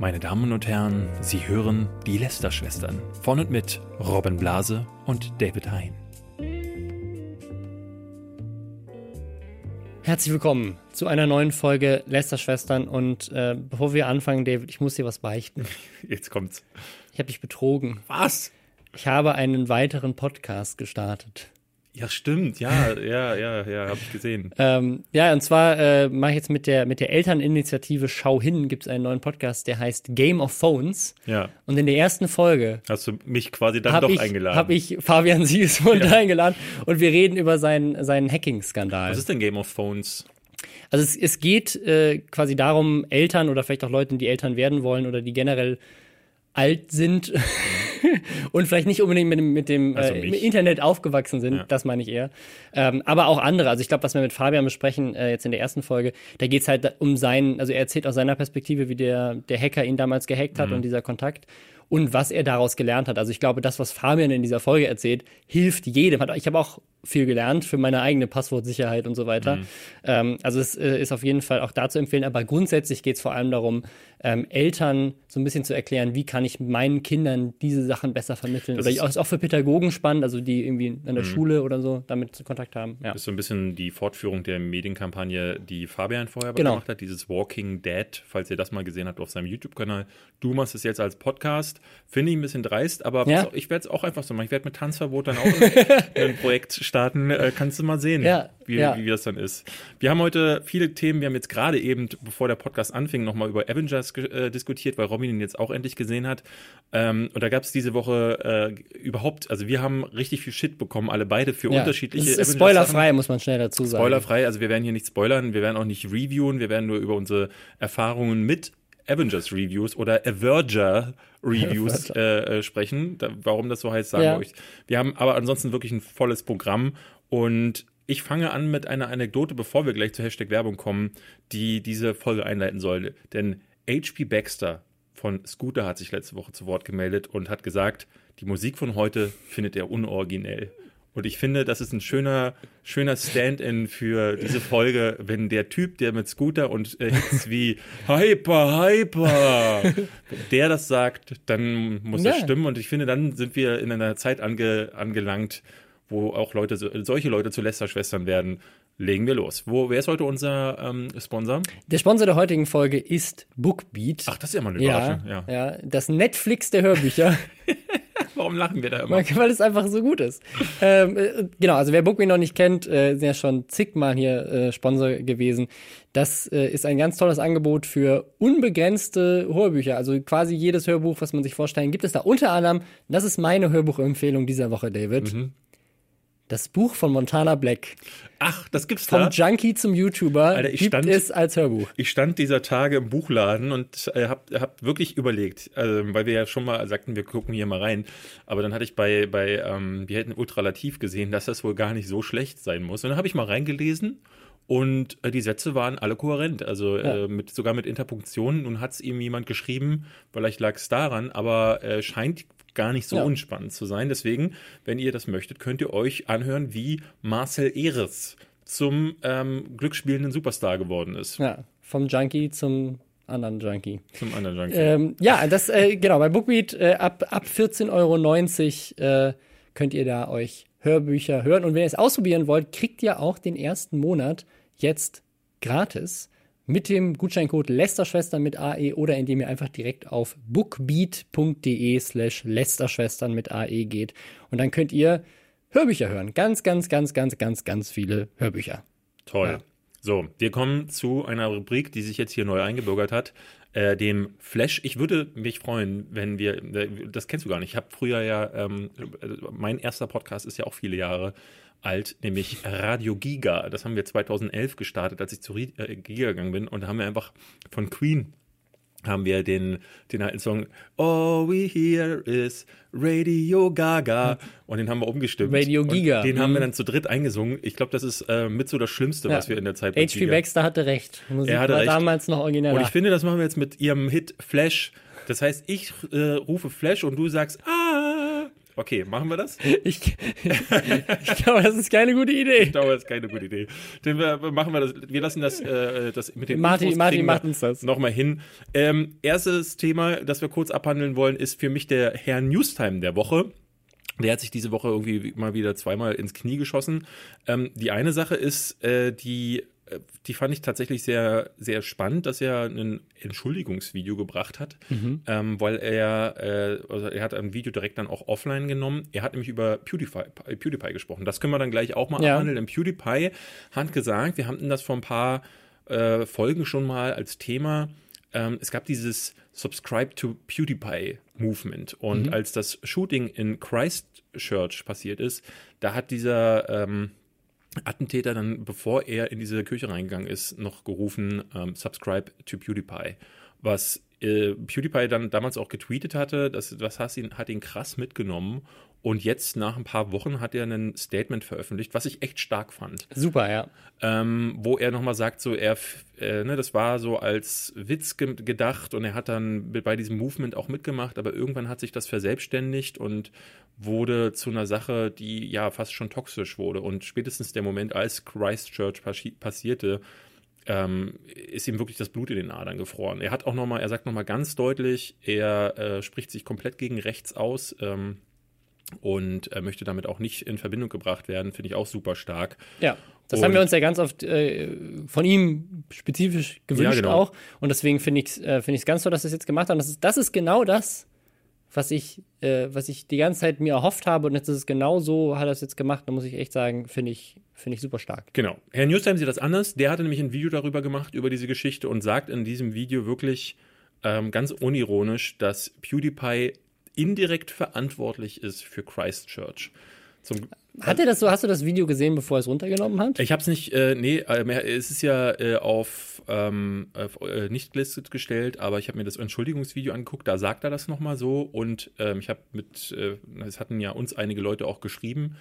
Meine Damen und Herren, Sie hören die Lester-Schwestern von und mit Robin Blase und David Hein. Herzlich willkommen zu einer neuen Folge Lester-Schwestern. Und äh, bevor wir anfangen, David, ich muss dir was beichten. Jetzt kommt's. Ich habe dich betrogen. Was? Ich habe einen weiteren Podcast gestartet. Ja, stimmt. Ja, ja, ja, ja, habe ich gesehen. Ähm, ja, und zwar äh, mache ich jetzt mit der, mit der Elterninitiative Schau hin, gibt es einen neuen Podcast, der heißt Game of Phones. Ja. Und in der ersten Folge Hast du mich quasi dann habe doch ich, eingeladen? hab ich Fabian Siegesmund eingeladen und wir reden über seinen, seinen Hacking-Skandal. Was ist denn Game of Phones? Also es, es geht äh, quasi darum, Eltern oder vielleicht auch Leuten, die Eltern werden wollen oder die generell alt sind und vielleicht nicht unbedingt mit dem, mit dem Also äh. Internet aufgewachsen sind, Ja. das meine ich eher. Ähm, aber auch andere. Also ich glaube, was wir mit Fabian besprechen, äh, jetzt in der ersten Folge, da geht es halt um seinen, also er erzählt aus seiner Perspektive, wie der, der Hacker ihn damals gehackt Mhm. hat und dieser Kontakt. Und was er daraus gelernt hat. Also ich glaube, das, was Fabian in dieser Folge erzählt, hilft jedem. Ich habe auch viel gelernt für meine eigene Passwortsicherheit und so weiter. Mhm. Ähm, also es äh, ist auf jeden Fall auch da zu empfehlen. Aber grundsätzlich geht es vor allem darum, ähm, Eltern so ein bisschen zu erklären, wie kann ich meinen Kindern diese Sachen besser vermitteln. Das oder ist- auch für Pädagogen spannend, also die irgendwie an Mhm. der Schule oder so damit Kontakt haben. Ja. Das ist so ein bisschen die Fortführung der Medienkampagne, die Fabian vorher Genau. gemacht hat, dieses Walking Dead, falls ihr das mal gesehen habt auf seinem YouTube-Kanal. Du machst es jetzt als Podcast. Finde ich ein bisschen dreist, aber Ja. ich werde es auch einfach so machen. Ich werde mit Tanzverbot dann auch ein, Projekt starten. Äh, kannst du mal sehen, Ja, wie, ja. wie das dann ist. Wir haben heute viele Themen. Wir haben jetzt gerade eben, bevor der Podcast anfing, nochmal über Avengers ge- äh, diskutiert, weil Robin ihn jetzt auch endlich gesehen hat. Ähm, und da gab es diese Woche äh, überhaupt, also wir haben richtig viel Shit bekommen, alle beide für unterschiedliche Es ist spoilerfrei, muss man schnell dazu sagen. Spoilerfrei, also wir werden hier nicht spoilern, wir werden auch nicht reviewen, wir werden nur über unsere Erfahrungen mit Avengers Reviews oder Averger Reviews äh, äh, sprechen. Da, warum das so heißt, sagen Ja. wir euch. Wir haben aber ansonsten wirklich ein volles Programm und ich fange an mit einer Anekdote, bevor wir gleich zur Hashtag Werbung kommen, die diese Folge einleiten soll. Denn H.P. Baxter von Scooter hat sich letzte Woche zu Wort gemeldet und hat gesagt, die Musik von heute findet er unoriginell. Und ich finde, das ist ein schöner, schöner Stand-in für diese Folge, wenn der Typ, der mit Scooter und äh, Hits wie Hyper, Hyper, der das sagt, dann muss das Ja. stimmen. Und ich finde, dann sind wir in einer Zeit ange, angelangt, wo auch Leute, so- solche Leute zu Lester-Schwestern werden. Legen wir los. Wo, wer ist heute unser ähm, Sponsor? Der Sponsor der heutigen Folge ist Bookbeat. Ach, das ist ja mal eine ja, Überraschung. Ja. ja, das Netflix der Hörbücher. Warum lachen wir da immer? Weil es einfach so gut ist. ähm, äh, genau, also wer Bookme noch nicht kennt, äh, sind ja schon zigmal hier äh, Sponsor gewesen. Das äh, ist ein ganz tolles Angebot für unbegrenzte Hörbücher. Also quasi jedes Hörbuch, was man sich vorstellen, gibt es da unter anderem. Das ist meine Hörbuchempfehlung dieser Woche, David. Mhm. Das Buch von Montana Black. Ach, das gibt's Vom da. Junkie zum YouTuber Alter, ich gibt stand- es als Hörbuch. Ich stand dieser Tage im Buchladen und äh, hab, hab wirklich überlegt, also, weil wir ja schon mal sagten, wir gucken hier mal rein. Aber dann hatte ich bei, bei ähm, wir hätten Ultralativ gesehen, dass das wohl gar nicht so schlecht sein muss. Und dann habe ich mal reingelesen und äh, die Sätze waren alle kohärent, also Ja. äh, mit, sogar mit Interpunktionen. Nun hat es ihm jemand geschrieben, vielleicht lag es daran, aber äh, scheint gar nicht so Ja. unspannend zu sein. Deswegen, wenn ihr das möchtet, könnt ihr euch anhören, wie Marcel Ehres zum ähm, glücksspielenden Superstar geworden ist. Ja, vom Junkie zum anderen Junkie. Zum anderen Junkie. Ähm, ja, das, äh, genau, bei Bookbeat äh, ab, ab 14,90 Euro äh, könnt ihr da euch Hörbücher hören. Und wenn ihr es ausprobieren wollt, kriegt ihr auch den ersten Monat jetzt gratis mit dem Gutscheincode Lästerschwestern mit AE oder indem ihr einfach direkt auf bookbeat.de slash Lästerschwestern mit AE geht. Und dann könnt ihr Hörbücher hören. Ganz, ganz, ganz, ganz, ganz, ganz viele Hörbücher. Toll. ja. So, wir kommen zu einer Rubrik, die sich jetzt hier neu eingebürgert hat, äh, dem Flash. Ich würde mich freuen, wenn wir, äh, das kennst du gar nicht, ich habe früher ja, ähm, äh, mein erster Podcast ist ja auch viele Jahre alt, nämlich Radio Giga. Das haben wir 2011 gestartet, als ich zu äh, Giga gegangen bin und da haben wir einfach von Queen haben wir den, den alten Song All we hear is Radio Gaga und den haben wir umgestimmt. Radio Und Giga. Den haben wir Mhm. dann zu dritt eingesungen. Ich glaube, das ist äh, mit so das Schlimmste, was Ja. wir in der Zeit mit H.P. Baxter hatte recht. Musik Er hatte war recht. damals noch originell. Und ich finde, das machen wir jetzt mit ihrem Hit Flash. Das heißt, ich äh, rufe Flash und du sagst Ah Okay, machen wir das? Ich, ich glaube, das ist keine gute Idee. Ich glaube, das ist keine gute Idee. Dann wir, machen wir das. Wir lassen das, äh, das mit den Martin, Infos Martin macht uns das. Nochmal hin. Ähm, erstes Thema, das wir kurz abhandeln wollen, ist für mich der Herr Newstime der Woche. Der hat sich diese Woche irgendwie mal wieder zweimal ins Knie geschossen. Ähm, die eine Sache ist, äh, die äh, die fand ich tatsächlich sehr, sehr spannend, dass er ein Entschuldigungsvideo gebracht hat, Mhm. ähm, weil er, äh, also er hat ein Video direkt dann auch offline genommen. Er hat nämlich über PewDiePie, äh, PewDiePie gesprochen. Das können wir dann gleich auch mal Ja. abhandeln. Denn PewDiePie hat gesagt, wir hatten das vor ein paar äh, Folgen schon mal als Thema. Ähm, es gab dieses Subscribe to PewDiePie Movement. Und als das Shooting in Christchurch passiert ist, da hat dieser ähm, Attentäter dann, bevor er in diese Kirche reingegangen ist, noch gerufen, ähm, subscribe to PewDiePie. Was äh, PewDiePie dann damals auch getweetet hatte, das, das hat ihn, hat ihn krass mitgenommen. Und jetzt nach ein paar Wochen hat er ein Statement veröffentlicht, was ich echt stark fand Super, ja. ähm, wo er nochmal sagt, so er, äh, ne, das war so als Witz ge gedacht und er hat dann bei diesem Movement auch mitgemacht, aber irgendwann hat sich das verselbstständigt und wurde zu einer Sache, die ja fast schon toxisch wurde. Und spätestens der Moment, als Christchurch passi passierte, ähm, ist ihm wirklich das Blut in den Adern gefroren. Er hat auch nochmal, er sagt nochmal ganz deutlich, er äh, spricht sich komplett gegen rechts aus. Ähm, und er möchte damit auch nicht in Verbindung gebracht werden, finde ich auch super stark. Ja. Das Und- haben wir uns ja ganz oft äh, von ihm spezifisch gewünscht Ja, genau. auch. Und deswegen finde ich es äh, find ich's ganz toll, dass es jetzt gemacht haben. Das ist, das ist genau das, was ich, äh, was ich die ganze Zeit mir erhofft habe. Und jetzt ist es genau so, hat er es jetzt gemacht. Da muss ich echt sagen, finde ich, finde ich super stark. Genau. Herr Newstime sieht das anders. Der hatte nämlich ein Video darüber gemacht, über diese Geschichte und sagt in diesem Video wirklich ähm, ganz unironisch, dass PewDiePie indirekt verantwortlich ist für Christchurch. Zum, Hat er das so, hast du das Video gesehen, bevor er es runtergenommen hat? ich habe es nicht, äh, nee, äh, es ist ja äh, auf, ähm, auf äh, nicht gelistet gestellt, aber ich habe mir das Entschuldigungsvideo angeguckt, da sagt er das nochmal so und ähm, ich habe mit, äh, es hatten ja uns einige Leute auch geschrieben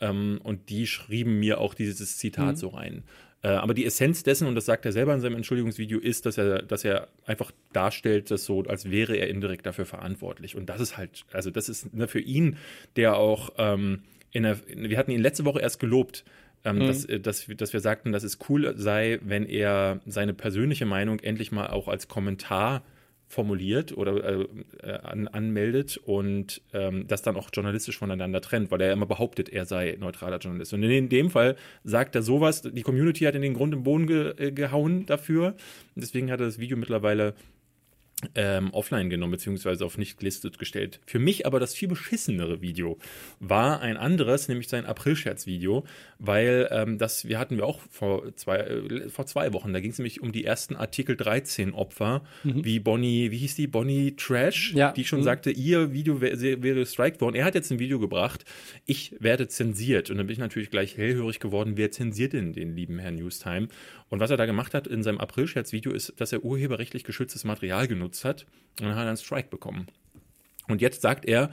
ähm, und die schrieben mir auch dieses Zitat so rein. Äh, aber die Essenz dessen, und das sagt er selber in seinem Entschuldigungsvideo, ist, dass er, dass er einfach darstellt, dass so, als wäre er indirekt dafür verantwortlich. Und das ist halt, also das ist ne, für ihn, der auch ähm, in der, wir hatten ihn letzte Woche erst gelobt, ähm, dass, äh, dass, wir- dass wir sagten, dass es cool sei, wenn er seine persönliche Meinung endlich mal auch als Kommentar formuliert oder äh, äh, an, anmeldet und ähm, das dann auch journalistisch voneinander trennt, weil er ja immer behauptet, er sei neutraler Journalist. Und in dem Fall sagt er sowas, die Community hat in den Grund im Boden ge äh, gehauen dafür. Und deswegen hat er das Video mittlerweile ähm, offline genommen, beziehungsweise auf nicht gelistet gestellt. Für mich aber das viel beschissenere Video war ein anderes, nämlich sein April-Scherz-Video, weil ähm, das, wir hatten wir auch vor zwei, äh, vor zwei Wochen, da ging es nämlich um die ersten Artikel 13 Opfer, wie Bonnie, wie hieß die, Bonnie Trash, Ja. die schon Mhm. sagte, ihr Video wär, wäre gestrikt worden. Er hat jetzt ein Video gebracht, ich werde zensiert. Und dann bin ich natürlich gleich hellhörig geworden, wer zensiert denn den lieben Herrn Newstime? Und was er da gemacht hat in seinem April-Scherz-Video ist, dass er urheberrechtlich geschütztes Material genutzt hat und dann hat er einen Strike bekommen. Und jetzt sagt er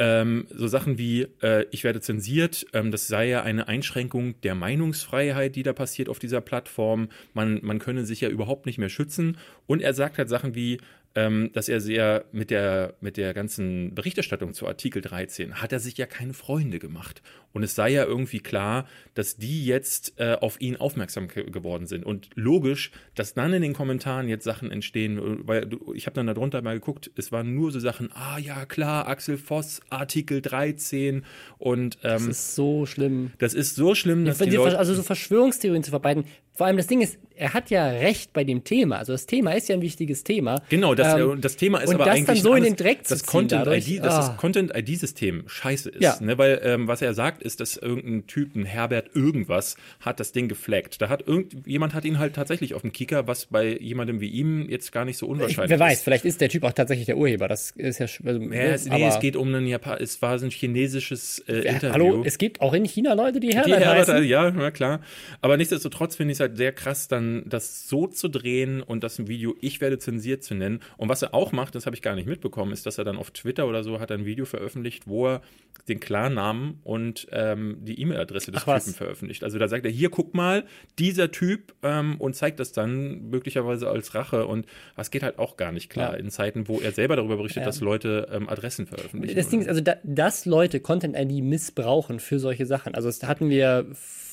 ähm, so Sachen wie, äh, ich werde zensiert, ähm, das sei ja eine Einschränkung der Meinungsfreiheit, die da passiert auf dieser Plattform. Man, man könne sich ja überhaupt nicht mehr schützen. Und er sagt halt Sachen wie, ähm, dass er sehr mit der, mit der ganzen Berichterstattung zu Artikel 13 hat er sich ja keine Freunde gemacht. Und es sei ja irgendwie klar, dass die jetzt äh, auf ihn aufmerksam ge geworden sind. Und logisch, dass dann in den Kommentaren jetzt Sachen entstehen, äh, weil du, ich habe dann darunter mal geguckt, es waren nur so Sachen, ah ja klar, Axel Voss, Artikel 13 und Das ähm, ist so schlimm. das ist so schlimm, dass die Die- Leute, also so Verschwörungstheorien zu verbreiten. Vor allem das Ding ist, er hat ja recht bei dem Thema. Also das Thema ist ja ein wichtiges Thema. Genau, das, Ähm, das Thema ist und aber das eigentlich dann so in alles- den Dreck zu das Content dadurch, ID, dass ah. das Content ID-System scheiße ist, Ja. ne? weil ähm, was er sagt, ist, dass irgendein Typ, ein Herbert irgendwas, hat das Ding geflaggt. Da hat irgendjemand hat ihn halt tatsächlich auf dem Kicker, was bei jemandem wie ihm jetzt gar nicht so ich, unwahrscheinlich wer weiß, ist. vielleicht ist der Typ auch tatsächlich der Urheber. Das ist ja, also, Ja, es, nee, es geht um einen Japan, es war so ein chinesisches äh, Ja, Interview. Hallo, es gibt auch in China Leute, die Die Herbert Herbert, heißen. ja, na klar. Aber nichtsdestotrotz finde ich es halt sehr krass, dann das so zu drehen und das im Video Ich werde zensiert zu nennen. Und was er auch macht, das habe ich gar nicht mitbekommen, ist, dass er dann auf Twitter oder so hat ein Video veröffentlicht, wo er den Klarnamen und ähm, die E-Mail-Adresse des Ach, was? Typen veröffentlicht. Also da sagt er, hier guck mal, dieser Typ ähm, und zeigt das dann möglicherweise als Rache. Und das geht halt auch gar nicht klar Ja. in Zeiten, wo er selber darüber berichtet, Ja. dass Leute ähm, Adressen veröffentlichen. Das Ding ist, also, da, dass Leute Content-ID missbrauchen für solche Sachen. Also, das hatten wir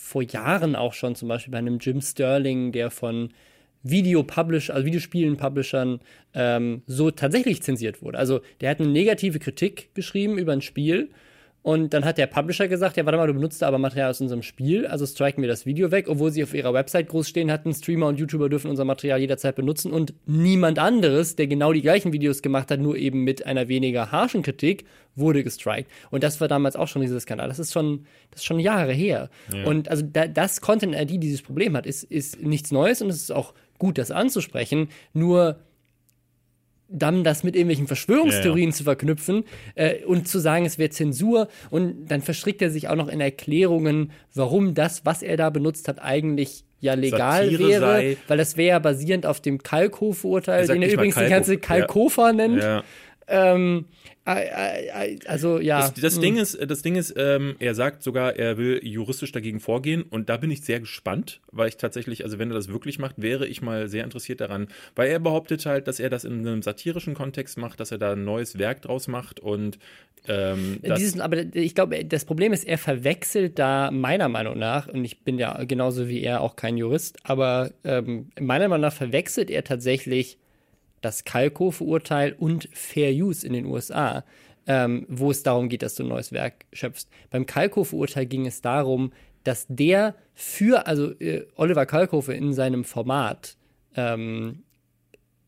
vor Jahren auch schon, zum Beispiel bei einem Jim Sterling, der von Video-Publish, also Videospielen-Publishern ähm, so tatsächlich zensiert wurde. Also, der hat eine negative Kritik geschrieben über ein Spiel. Und dann hat der Publisher gesagt, ja, warte mal, du benutzt aber Material aus unserem Spiel, also striken wir das Video weg, obwohl sie auf ihrer Website groß stehen hatten, Streamer und YouTuber dürfen unser Material jederzeit benutzen und niemand anderes, der genau die gleichen Videos gemacht hat, nur eben mit einer weniger harschen Kritik, wurde gestrikt. Und das war damals auch schon dieser Skandal. Das ist schon, das ist schon Jahre her. Und also da, dass Content ID dieses Problem hat, ist, ist nichts Neues und es ist auch gut, das anzusprechen. Nur dann das mit irgendwelchen Verschwörungstheorien zu verknüpfen äh, und zu sagen, es wäre Zensur und dann verstrickt er sich auch noch in Erklärungen, warum das, was er da benutzt hat, eigentlich ja legal Satire wäre, sei. weil das wäre ja basierend auf dem Kalkofe-Urteil, Er sagt den er übrigens die Kalkofe, ganze ja. Kalkofer nennt. ja. Ähm, äh, äh, äh, also ja. Das, das Ding ist, das Ding ist, ähm, er sagt sogar, er will juristisch dagegen vorgehen und da bin ich sehr gespannt, weil ich tatsächlich, also wenn er das wirklich macht, wäre ich mal sehr interessiert daran, weil er behauptet halt, dass er das in einem satirischen Kontext macht, dass er da ein neues Werk draus macht und ähm, das, Dieses, aber ich glaube, das Problem ist, er verwechselt da meiner Meinung nach, und ich bin ja genauso wie er auch kein Jurist, aber ähm, meiner Meinung nach verwechselt er tatsächlich das Kalkofe-Urteil und Fair Use in den USA, ähm, wo es darum geht, dass du ein neues Werk schöpfst. Beim Kalkofe-Urteil ging es darum, dass der für, also äh, Oliver Kalkofe in seinem Format, ähm,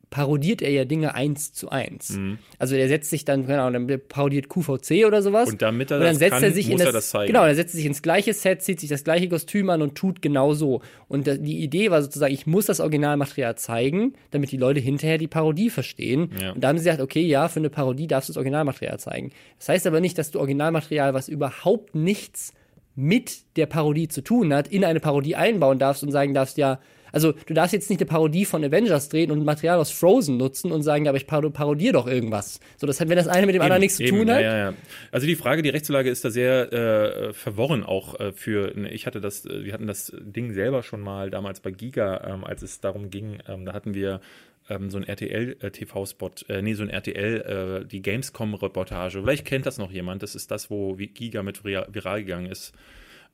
parodiert er ja Dinge eins zu eins. Also er setzt sich dann, genau, dann parodiert QVC oder sowas. Und damit er und dann das setzt kann, er sich in das, das zeigen. Genau, er setzt sich ins gleiche Set, zieht sich das gleiche Kostüm an und tut genau so. Und die Idee war sozusagen, ich muss das Originalmaterial zeigen, damit die Leute hinterher die Parodie verstehen. Ja. Und da haben sie gesagt, okay, ja, für eine Parodie darfst du das Originalmaterial zeigen. Das heißt aber nicht, dass du Originalmaterial, was überhaupt nichts mit der Parodie zu tun hat, in eine Parodie einbauen darfst und sagen darfst, ja, also du darfst jetzt nicht eine Parodie von Avengers drehen und Material aus Frozen nutzen und sagen, ja, aber ich paro- parodiere doch irgendwas. So, das hat, wenn das eine mit dem anderen nichts zu Eben, tun hat. Ja, ja. Also die Frage, die Rechtslage ist da sehr äh, verworren auch äh, für, ne, ich hatte das, äh, wir hatten das Ding selber schon mal damals bei Giga, ähm, als es darum ging, ähm, da hatten wir ähm, so ein RTL-TV-Spot, äh, nee, so ein RTL, äh, die Gamescom-Reportage. Vielleicht kennt das noch jemand, das ist das, wo Giga mit viral, viral gegangen ist.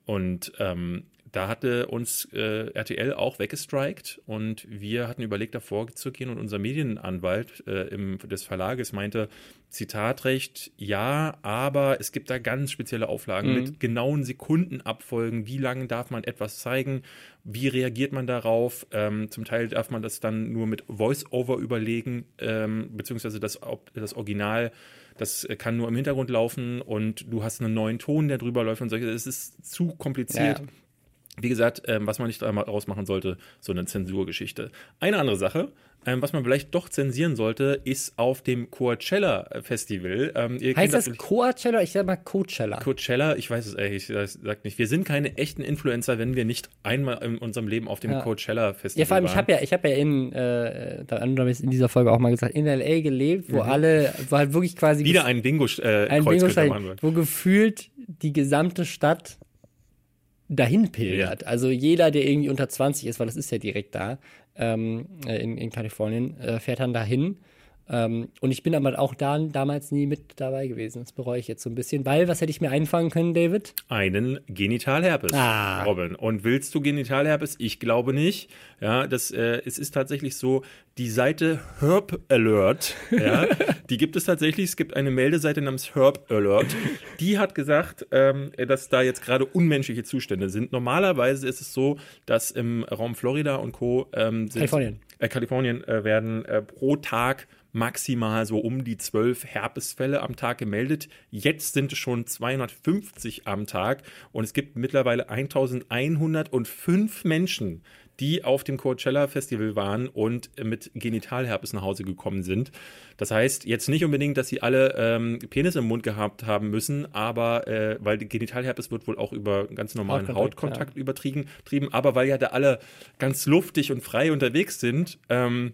Und ähm, da hatte uns äh, RTL auch weggestrikt und wir hatten überlegt, davor zu gehen und unser Medienanwalt äh, im, des Verlages meinte, Zitatrecht, ja, aber es gibt da ganz spezielle Auflagen mit genauen Sekundenabfolgen, wie lange darf man etwas zeigen, wie reagiert man darauf, ähm, zum Teil darf man das dann nur mit Voice-Over überlegen, ähm, beziehungsweise das, ob- das Original das kann nur im Hintergrund laufen und du hast einen neuen Ton, der drüber läuft und solche. Es ist zu kompliziert. Ja. Wie gesagt, ähm, was man nicht daraus machen sollte, so eine Zensurgeschichte. Eine andere Sache, ähm, was man vielleicht doch zensieren sollte, ist auf dem Coachella Festival. Ähm, Heißt das vielleicht- Coachella? Ich sag mal Coachella. Coachella, ich weiß es ehrlich, ich sag nicht. Wir sind keine echten Influencer, wenn wir nicht einmal in unserem Leben auf dem Ja. Coachella Festival Ja, vor allem, ich waren. habe ja, ich habe ja in, äh, in dieser Folge auch mal gesagt, in LA gelebt, Mhm. wo alle, wo halt wirklich quasi wieder ein Bingo äh, ein wird. wo gefühlt die gesamte Stadt dahin pilgert. Also jeder, der irgendwie unter 20 ist, weil das ist ja direkt da ähm, äh, in, in Kalifornien, äh, fährt dann dahin. Ähm, und ich bin aber auch da, damals nie mit dabei gewesen. Das bereue ich jetzt so ein bisschen, weil, was hätte ich mir einfangen können, David? einen Genitalherpes, Ah. Robin. Und willst du Genitalherpes? Ich glaube nicht. Ja, das, äh, es ist tatsächlich so, die Seite Herb Alert, ja, die gibt es tatsächlich. Es gibt eine Meldeseite namens Herb Alert. Die hat gesagt, ähm, dass da jetzt gerade unmenschliche Zustände sind. Normalerweise ist es so, dass im Raum Florida und Co. Ähm, sind, Kalifornien. Äh, Kalifornien äh, werden äh, pro Tag maximal so um die zwölf Herpesfälle am Tag gemeldet. Jetzt sind es schon 250 am Tag und es gibt mittlerweile 1105 Menschen, die auf dem Coachella Festival waren und mit Genitalherpes nach Hause gekommen sind. Das heißt jetzt nicht unbedingt, dass sie alle ähm, Penis im Mund gehabt haben müssen, aber äh, weil die Genitalherpes wird wohl auch über ganz normalen Hautkontakt, Hautkontakt, übertrieben, trieben, aber weil ja da alle ganz luftig und frei unterwegs sind. Ähm,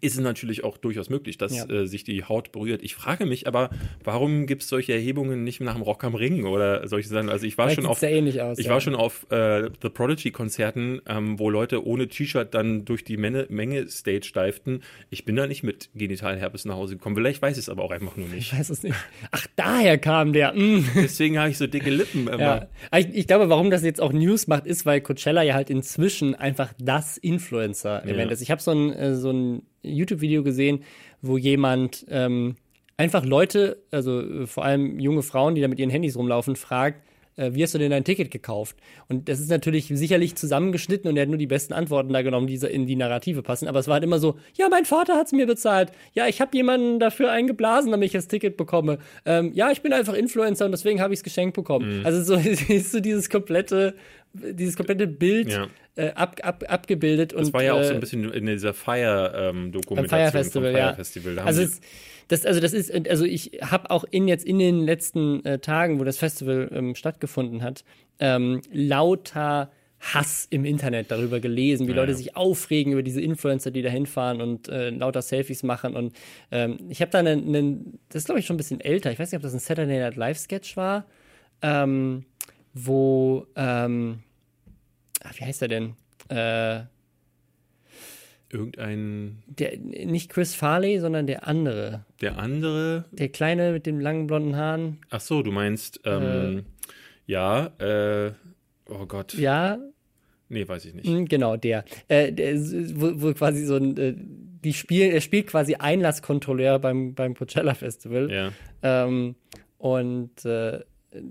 ist es natürlich auch durchaus möglich, dass Ja. äh, sich die Haut berührt. Ich frage mich aber, warum gibt es solche Erhebungen nicht nach dem Rock am Ring oder solche Sachen? Also ich war Vielleicht schon auf, aus. ich ja. war schon auf äh, The Prodigy-Konzerten, ähm, wo Leute ohne T-Shirt dann durch die Menge, Menge Stage steiften. Ich bin da nicht mit Genitalherpes nach Hause gekommen. Vielleicht weiß ich es aber auch einfach nur nicht. Ich weiß es nicht. Ach, daher kam der. Mm. Deswegen habe ich so dicke Lippen immer. Ja. Ich, ich glaube, warum das jetzt auch News macht, ist, weil Coachella ja halt inzwischen einfach das Influencer-Event ist. Ich habe so ein, äh, so ein YouTube-Video gesehen, wo jemand ähm, einfach Leute, also äh, vor allem junge Frauen, die da mit ihren Handys rumlaufen, fragt, äh, wie hast du denn dein Ticket gekauft? Und das ist natürlich sicherlich zusammengeschnitten und er hat nur die besten Antworten da genommen, die in die Narrative passen. Aber es war halt immer so, ja, mein Vater hat es mir bezahlt. Ja, ich habe jemanden dafür eingeblasen, damit ich das Ticket bekomme. Ähm, ja, ich bin einfach Influencer und deswegen habe ich es geschenkt bekommen. Mhm. Also so ist so dieses komplette, dieses komplette Bild Ja. äh, ab, ab, abgebildet. Das und, war ja auch äh, so ein bisschen in dieser Fire-Dokumentation Fire Festival, Fire ja. Festival. Also, es, das, also das ist, also ich habe auch in jetzt in den letzten äh, Tagen, wo das Festival ähm, stattgefunden hat, ähm, lauter Hass im Internet darüber gelesen, wie Ja, Leute ja. sich aufregen über diese Influencer, die da hinfahren und äh, lauter Selfies machen. Und ähm, ich habe da einen, einen, das ist glaube ich schon ein bisschen älter, ich weiß nicht, ob das ein Saturday Night Live Sketch war, ähm, wo, ähm, ah, wie heißt er denn? Äh, irgendein, der, nicht Chris Farley, sondern der andere. der andere, Der Kleine mit den langen blonden Haaren. ach so, du meinst, ähm, ja, äh, oh Gott, Ja, nee, weiß ich nicht. mm, genau, der. Äh, der wo, wo quasi so ein, äh, die spielen, er spielt quasi Einlasskontrolleur beim, beim Coachella Festival. Ja, Ähm, und äh,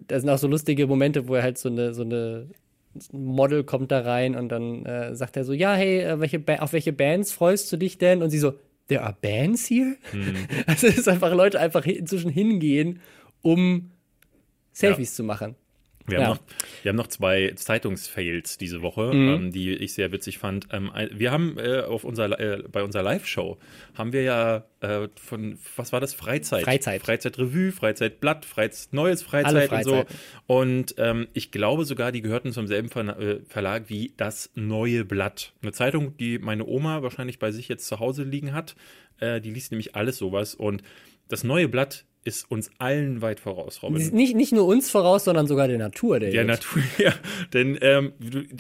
da sind auch so lustige Momente, wo er halt so eine, so eine ein Model kommt da rein und dann äh, sagt er so, ja, hey, äh, welche ba auf welche Bands freust du dich denn? Und sie so, there are bands here? Also es ist einfach Leute einfach inzwischen hingehen, um Selfies zu machen. Wir, haben Ja. noch, wir haben noch zwei Zeitungsfails diese Woche, Mhm. ähm, die ich sehr witzig fand. Ähm, wir haben äh, auf unserer, äh, bei unserer Live-Show haben wir ja äh, von, was war das? Freizeit. Freizeit. Freizeitrevue, Freizeitblatt, Freiz neues Freizeit Alle und so. Und ähm, ich glaube sogar, die gehörten zum selben Ver äh, Verlag wie das Neue Blatt. Eine Zeitung, die meine Oma wahrscheinlich bei sich jetzt zu Hause liegen hat. Äh, die liest nämlich alles sowas. Und das Neue Blatt ist uns allen weit voraus, Robin. Nicht, nicht nur uns voraus, sondern sogar der Natur. Der Der Natur, ja. Denn ähm,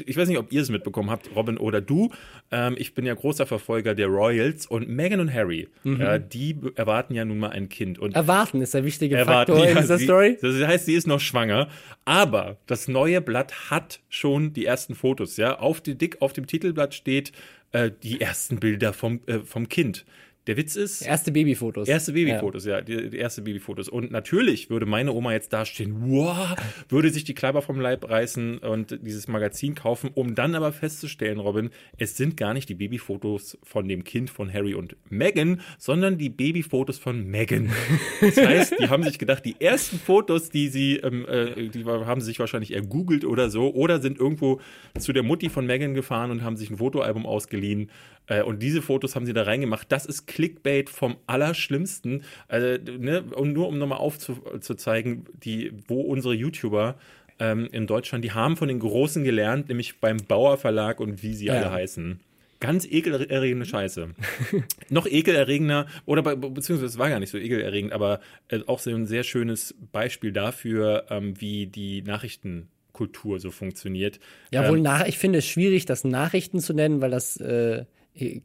ich weiß nicht, ob ihr es mitbekommen habt, Robin oder du. Ähm, ich bin ja großer Verfolger der Royals und Meghan und Harry, Mhm. äh, die erwarten ja nun mal ein Kind. Und Erwarten ist der wichtige erwarten, Faktor in ja, dieser sie, Story. Das heißt, sie ist noch schwanger. Aber das neue Blatt hat schon die ersten Fotos. Ja, auf dem dick auf dem Titelblatt steht äh, die ersten Bilder vom äh, vom Kind. Der Witz ist, Erste Babyfotos. Erste Babyfotos, ja, die, die erste Babyfotos. Und natürlich würde meine Oma jetzt dastehen, wow, würde sich die Kleiber vom Leib reißen und dieses Magazin kaufen, um dann aber festzustellen, Robin, es sind gar nicht die Babyfotos von dem Kind von Harry und Meghan, sondern die Babyfotos von Meghan. Das heißt, die haben sich gedacht, die ersten Fotos, die sie, ähm, äh, die haben sie sich wahrscheinlich ergoogelt oder so, oder sind irgendwo zu der Mutti von Meghan gefahren und haben sich ein Fotoalbum ausgeliehen. Äh, und diese Fotos haben sie da reingemacht. Das ist Clickbait vom Allerschlimmsten. Also, ne, und nur um nochmal aufzuzeigen, die, wo unsere YouTuber ähm, in Deutschland, die haben von den Großen gelernt, nämlich beim Bauer Verlag und wie sie Ja. alle heißen. Ganz ekelerregende Scheiße. Noch ekelerregender, oder bei, beziehungsweise es war gar nicht so ekelerregend, aber äh, auch so ein sehr schönes Beispiel dafür, ähm, wie die Nachrichtenkultur so funktioniert. Ja, wohl Ähm, nach, ich finde es schwierig, das Nachrichten zu nennen, weil das äh,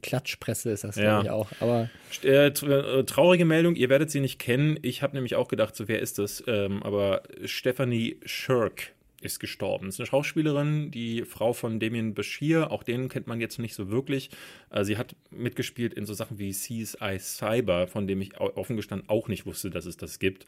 Klatschpresse ist das, Ja. glaube ich, auch. Aber Äh, äh, traurige Meldung, ihr werdet sie nicht kennen. Ich habe nämlich auch gedacht, so wer ist das? Ähm, aber Stephanie Shirk ist gestorben. Das ist eine Schauspielerin, die Frau von Damien Bashir. Auch den kennt man jetzt nicht so wirklich. Äh, sie hat mitgespielt in so Sachen wie CSI Cyber, von dem ich offen gestanden auch nicht wusste, dass es das gibt.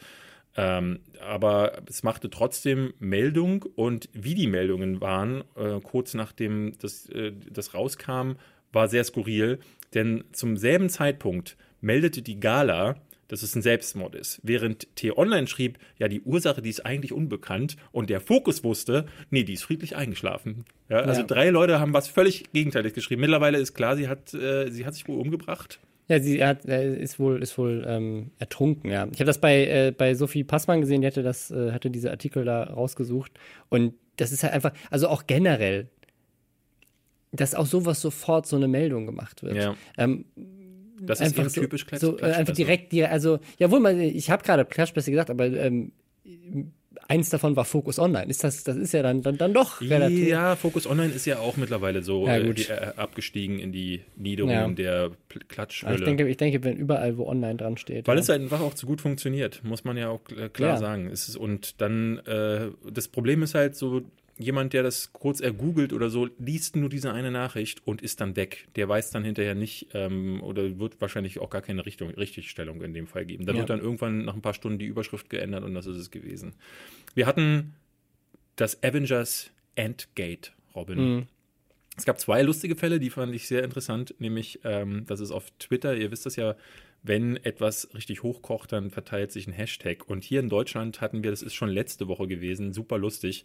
Ähm, aber es machte trotzdem Meldung und wie die Meldungen waren, äh, kurz nachdem das, äh, das rauskam, war sehr skurril, denn zum selben Zeitpunkt meldete die Gala, dass es ein Selbstmord ist. Während T-Online schrieb, ja, die Ursache, die ist eigentlich unbekannt und der Fokus wusste, nee, die ist friedlich eingeschlafen. Ja, also Ja. drei Leute haben was völlig Gegenteiliges geschrieben. Mittlerweile ist klar, sie hat, äh, sie hat sich wohl umgebracht. Ja, sie hat, äh, ist wohl, ist wohl ähm, ertrunken, ja. Ich habe das bei, äh, bei Sophie Passmann gesehen, die hatte das, äh, hatte diese Artikel da rausgesucht. Und das ist halt einfach, also auch generell, dass auch sowas sofort so eine Meldung gemacht wird. Ja. Ähm, Das ist einfach so, typisch Klatsch- so äh, einfach direkt dir, also, jawohl, ich habe gerade Klatschpresse gesagt, aber ähm, eins davon war Focus Online. Ist das, das ist ja dann, dann, dann doch relativ. Ja, Focus Online ist ja auch mittlerweile so Ja, äh, die, äh, abgestiegen in die Niederung Ja. der Klatschhölle. ich denke, ich denke, wenn überall, wo online dran steht. Weil ja. es halt einfach auch zu gut funktioniert, muss man ja auch äh, klar sagen. Und dann, äh, das Problem ist halt so, jemand, der das kurz ergoogelt oder so, liest nur diese eine Nachricht und ist dann weg. Der weiß dann hinterher nicht ähm, oder wird wahrscheinlich auch gar keine Richtung, Richtigstellung in dem Fall geben. Da Ja. wird dann irgendwann nach ein paar Stunden die Überschrift geändert und das ist es gewesen. Wir hatten das Avengers Endgate, Robin. Mhm. Es gab zwei lustige Fälle, die fand ich sehr interessant, nämlich, ähm, das ist auf Twitter, ihr wisst das ja, wenn etwas richtig hochkocht, dann verteilt sich ein Hashtag. Und hier in Deutschland hatten wir, das ist schon letzte Woche gewesen, super lustig,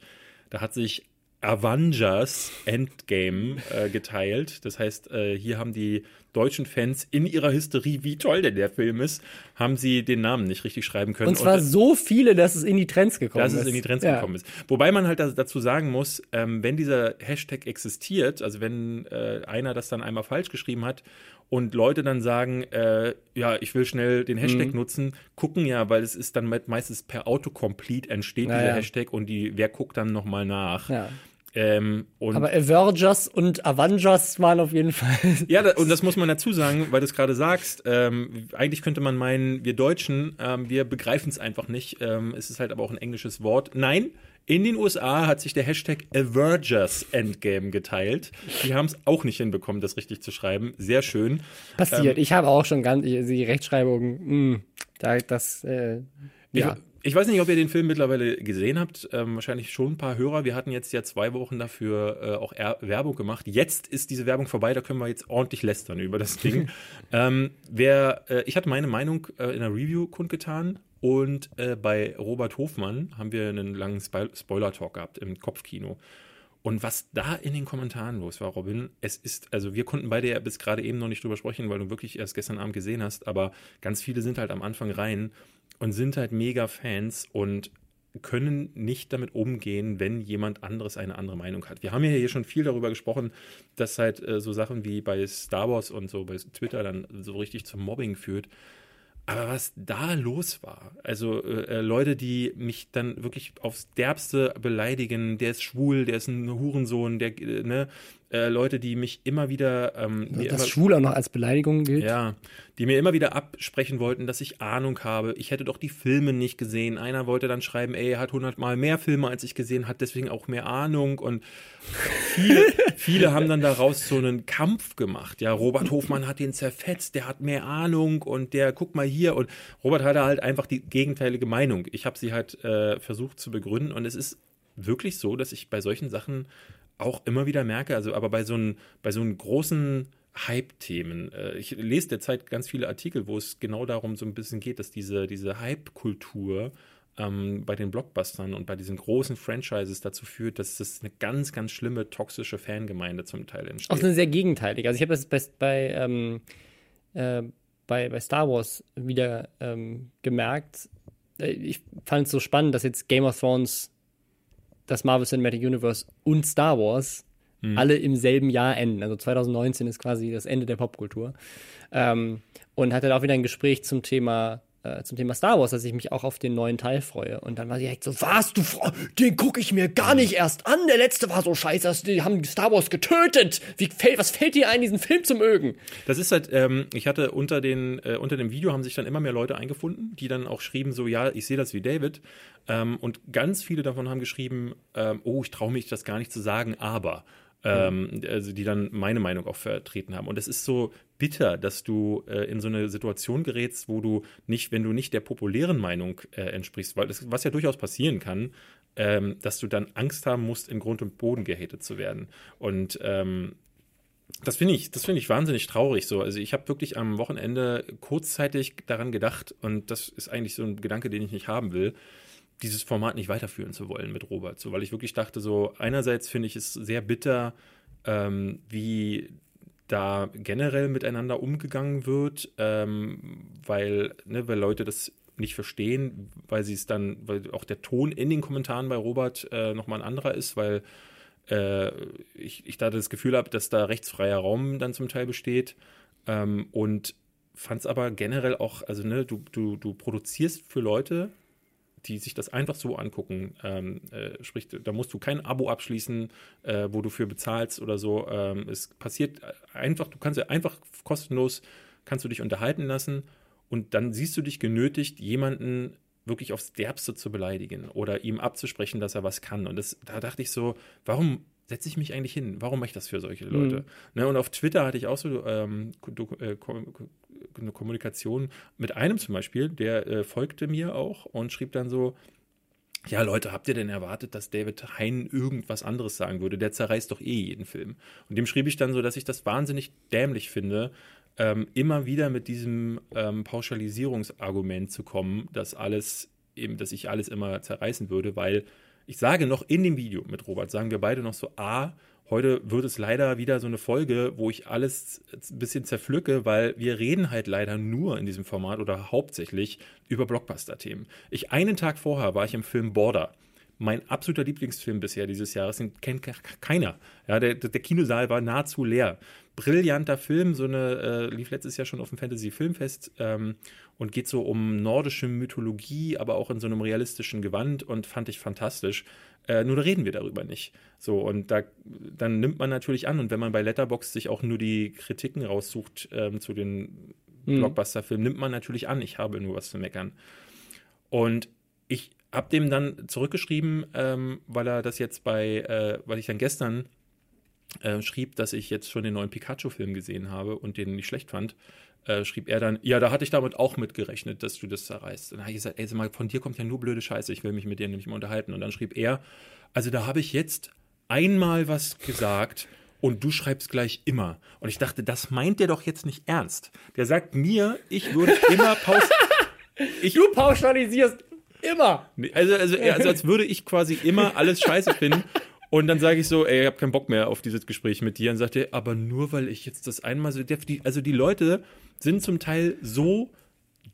da hat sich Avengers Endgame äh, geteilt. Das heißt, äh, hier haben die deutschen Fans in ihrer Hysterie, wie toll denn der Film ist, haben sie den Namen nicht richtig schreiben können. Und zwar äh, so viele, dass es in die Trends gekommen dass ist. es in die Trends ja. gekommen ist. Wobei man halt da- dazu sagen muss, ähm, wenn dieser Hashtag existiert, also wenn äh, einer das dann einmal falsch geschrieben hat und Leute dann sagen, äh, ja, ich will schnell den Hashtag Mhm. nutzen, gucken ja, weil es ist dann meistens per Autocomplete entsteht Ja, dieser. Hashtag und die, wer guckt dann nochmal nach. Ja. Ähm, Aber Avengers und Avengers waren auf jeden Fall. ja, da, und das muss man dazu sagen, weil du es gerade sagst. Ähm, eigentlich könnte man meinen, wir Deutschen, ähm, wir begreifen es einfach nicht. Ähm, es ist halt aber auch ein englisches Wort. Nein, in den USA hat sich der Hashtag Avengers Endgame geteilt. Die haben es auch nicht hinbekommen, das richtig zu schreiben. Sehr schön. passiert. ich habe auch schon ganz die Rechtschreibung, mh, da, das, äh, ja. Ich, ich weiß nicht, ob ihr den Film mittlerweile gesehen habt. Ähm, wahrscheinlich schon ein paar Hörer. Wir hatten jetzt ja zwei Wochen dafür äh, auch er Werbung gemacht. Jetzt ist diese Werbung vorbei. Da können wir jetzt ordentlich lästern über das Ding. ähm, wer, äh, ich hatte meine Meinung äh, in der Review kundgetan. Und äh, bei Robert Hofmann haben wir einen langen Spo Spoiler-Talk gehabt im Kopfkino. Und was da in den Kommentaren los war, Robin, es ist, also wir konnten beide ja bis gerade eben noch nicht drüber sprechen, weil du wirklich erst gestern Abend gesehen hast, aber ganz viele sind halt am Anfang rein und sind halt mega Fans und können nicht damit umgehen, wenn jemand anderes eine andere Meinung hat. Wir haben ja hier schon viel darüber gesprochen, dass halt äh, so Sachen wie bei Star Wars und so bei Twitter dann so richtig zum Mobbing führt. Aber was da los war, also äh, Leute, die mich dann wirklich aufs Derbste beleidigen, der ist schwul, der ist ein Hurensohn, der, äh, ne, äh, Leute, die mich immer wieder, ähm, mir das immer, Schwul auch noch als Beleidigung gilt. ja, die mir immer wieder absprechen wollten, dass ich Ahnung habe. Ich hätte doch die Filme nicht gesehen. Einer wollte dann schreiben, ey, er hat hundertmal mehr Filme als ich gesehen, hat deswegen auch mehr Ahnung. Und viele, viele haben dann daraus so einen Kampf gemacht. Ja, Robert Hofmann hat den zerfetzt, der hat mehr Ahnung und der, guck mal hier. Und Robert hatte halt einfach die gegenteilige Meinung. Ich habe sie halt äh, versucht zu begründen und es ist wirklich so, dass ich bei solchen Sachen auch immer wieder merke, also aber bei so einen, bei so einen großen Hype-Themen. Äh, ich lese derzeit ganz viele Artikel, wo es genau darum so ein bisschen geht, dass diese, diese Hype-Kultur ähm, bei den Blockbustern und bei diesen großen Franchises dazu führt, dass das eine ganz, ganz schlimme, toxische Fangemeinde zum Teil Auch entsteht. eine sehr gegenteilige. Also ich habe das bei, bei, ähm, äh, bei, bei Star Wars wieder ähm, gemerkt. Äh, Ich fand es so spannend, dass jetzt Game of Thrones, das Marvel Cinematic Universe und Star Wars alle im selben Jahr enden. Also 2019 ist quasi das Ende der Popkultur. Ähm, und hatte da auch wieder ein Gespräch zum Thema äh, zum Thema Star Wars, dass ich mich auch auf den neuen Teil freue. Und dann war sie direkt so, was, du, den gucke ich mir gar nicht erst an. Der letzte war so scheiße, die haben Star Wars getötet. Wie fällt, was fällt dir ein, diesen Film zu mögen? Das ist halt, ähm, ich hatte unter, den, äh, unter dem Video haben sich dann immer mehr Leute eingefunden, die dann auch schrieben, so, ja, ich sehe das wie David. Ähm, und ganz viele davon haben geschrieben, ähm, oh, ich traue mich das gar nicht zu sagen, aber. Ähm, also die dann meine Meinung auch vertreten haben. Und es ist so bitter, dass du äh, in so eine Situation gerätst, wo du nicht, wenn du nicht der populären Meinung äh, entsprichst, weil das, was ja durchaus passieren kann, ähm, dass du dann Angst haben musst, in Grund und Boden gehatet zu werden. Und ähm, das finde ich, das finde ich wahnsinnig traurig so. Also ich habe wirklich am Wochenende kurzzeitig daran gedacht und das ist eigentlich so ein Gedanke, den ich nicht haben will, dieses Format nicht weiterführen zu wollen mit Robert, so weil ich wirklich dachte so einerseits finde ich es sehr bitter, ähm, wie da generell miteinander umgegangen wird, ähm, weil, ne, weil Leute das nicht verstehen, weil sie es dann, weil auch der Ton in den Kommentaren bei Robert äh, nochmal ein anderer ist, weil äh, ich, ich da das Gefühl habe, dass da rechtsfreier Raum dann zum Teil besteht. Ähm, und fand es aber generell auch, also ne, du, du, du produzierst für Leute, die sich das einfach so angucken. Ähm, äh, sprich, da musst du kein Abo abschließen, äh, wo du für bezahlst oder so. Ähm, es passiert einfach, du kannst ja einfach kostenlos, kannst du dich unterhalten lassen und dann siehst du dich genötigt, jemanden wirklich aufs Derbste zu beleidigen oder ihm abzusprechen, dass er was kann. Und das, da dachte ich so, warum setze ich mich eigentlich hin? Warum mache ich das für solche Leute? Mhm. Ne, und auf Twitter hatte ich auch so ähm, äh, eine Kommunikation mit einem zum Beispiel, der äh, folgte mir auch und schrieb dann so, ja, Leute, habt ihr denn erwartet, dass David Hein irgendwas anderes sagen würde? Der zerreißt doch eh jeden Film. Und dem schrieb ich dann so, dass ich das wahnsinnig dämlich finde, ähm, immer wieder mit diesem ähm, Pauschalisierungsargument zu kommen, dass alles eben, dass ich alles immer zerreißen würde, weil ich sage noch in dem Video mit Robert, sagen wir beide noch so, A, heute wird es leider wieder so eine Folge, wo ich alles ein bisschen zerpflücke, weil wir reden halt leider nur in diesem Format oder hauptsächlich über Blockbuster-Themen. Ich einen Tag vorher war ich im Film Border mein absoluter Lieblingsfilm bisher dieses Jahres, den kennt keiner. Ja, der, der Kinosaal war nahezu leer. Brillanter Film, so eine, äh, lief letztes Jahr schon auf dem Fantasy Filmfest ähm, und geht so um nordische Mythologie, aber auch in so einem realistischen Gewand und fand ich fantastisch. Äh, nur da reden wir darüber nicht. So, und da, dann nimmt man natürlich an, und wenn man bei Letterbox sich auch nur die Kritiken raussucht ähm, zu den mhm. Blockbuster-Filmen, nimmt man natürlich an, ich habe nur was zu meckern. Und ich hab dem dann zurückgeschrieben, ähm, weil er das jetzt bei, äh, weil ich dann gestern äh, schrieb, dass ich jetzt schon den neuen Pikachu-Film gesehen habe und den nicht schlecht fand. Äh, schrieb er dann, ja, da hatte ich damit auch mitgerechnet, dass du das zerreißt. Und dann habe ich gesagt, ey, sag mal, von dir kommt ja nur blöde Scheiße, ich will mich mit dir nicht mehr unterhalten. Und dann schrieb er, also da habe ich jetzt einmal was gesagt und du schreibst gleich immer. Und ich dachte, das meint der doch jetzt nicht ernst. Der sagt mir, ich würde immer pauschalisieren. du pauschalisierst Immer. Also, also, also als würde ich quasi immer alles scheiße finden. Und dann sage ich so, ey, ich habe keinen Bock mehr auf dieses Gespräch mit dir. Und sagt er, aber nur weil ich jetzt das einmal so. Also die Leute sind zum Teil so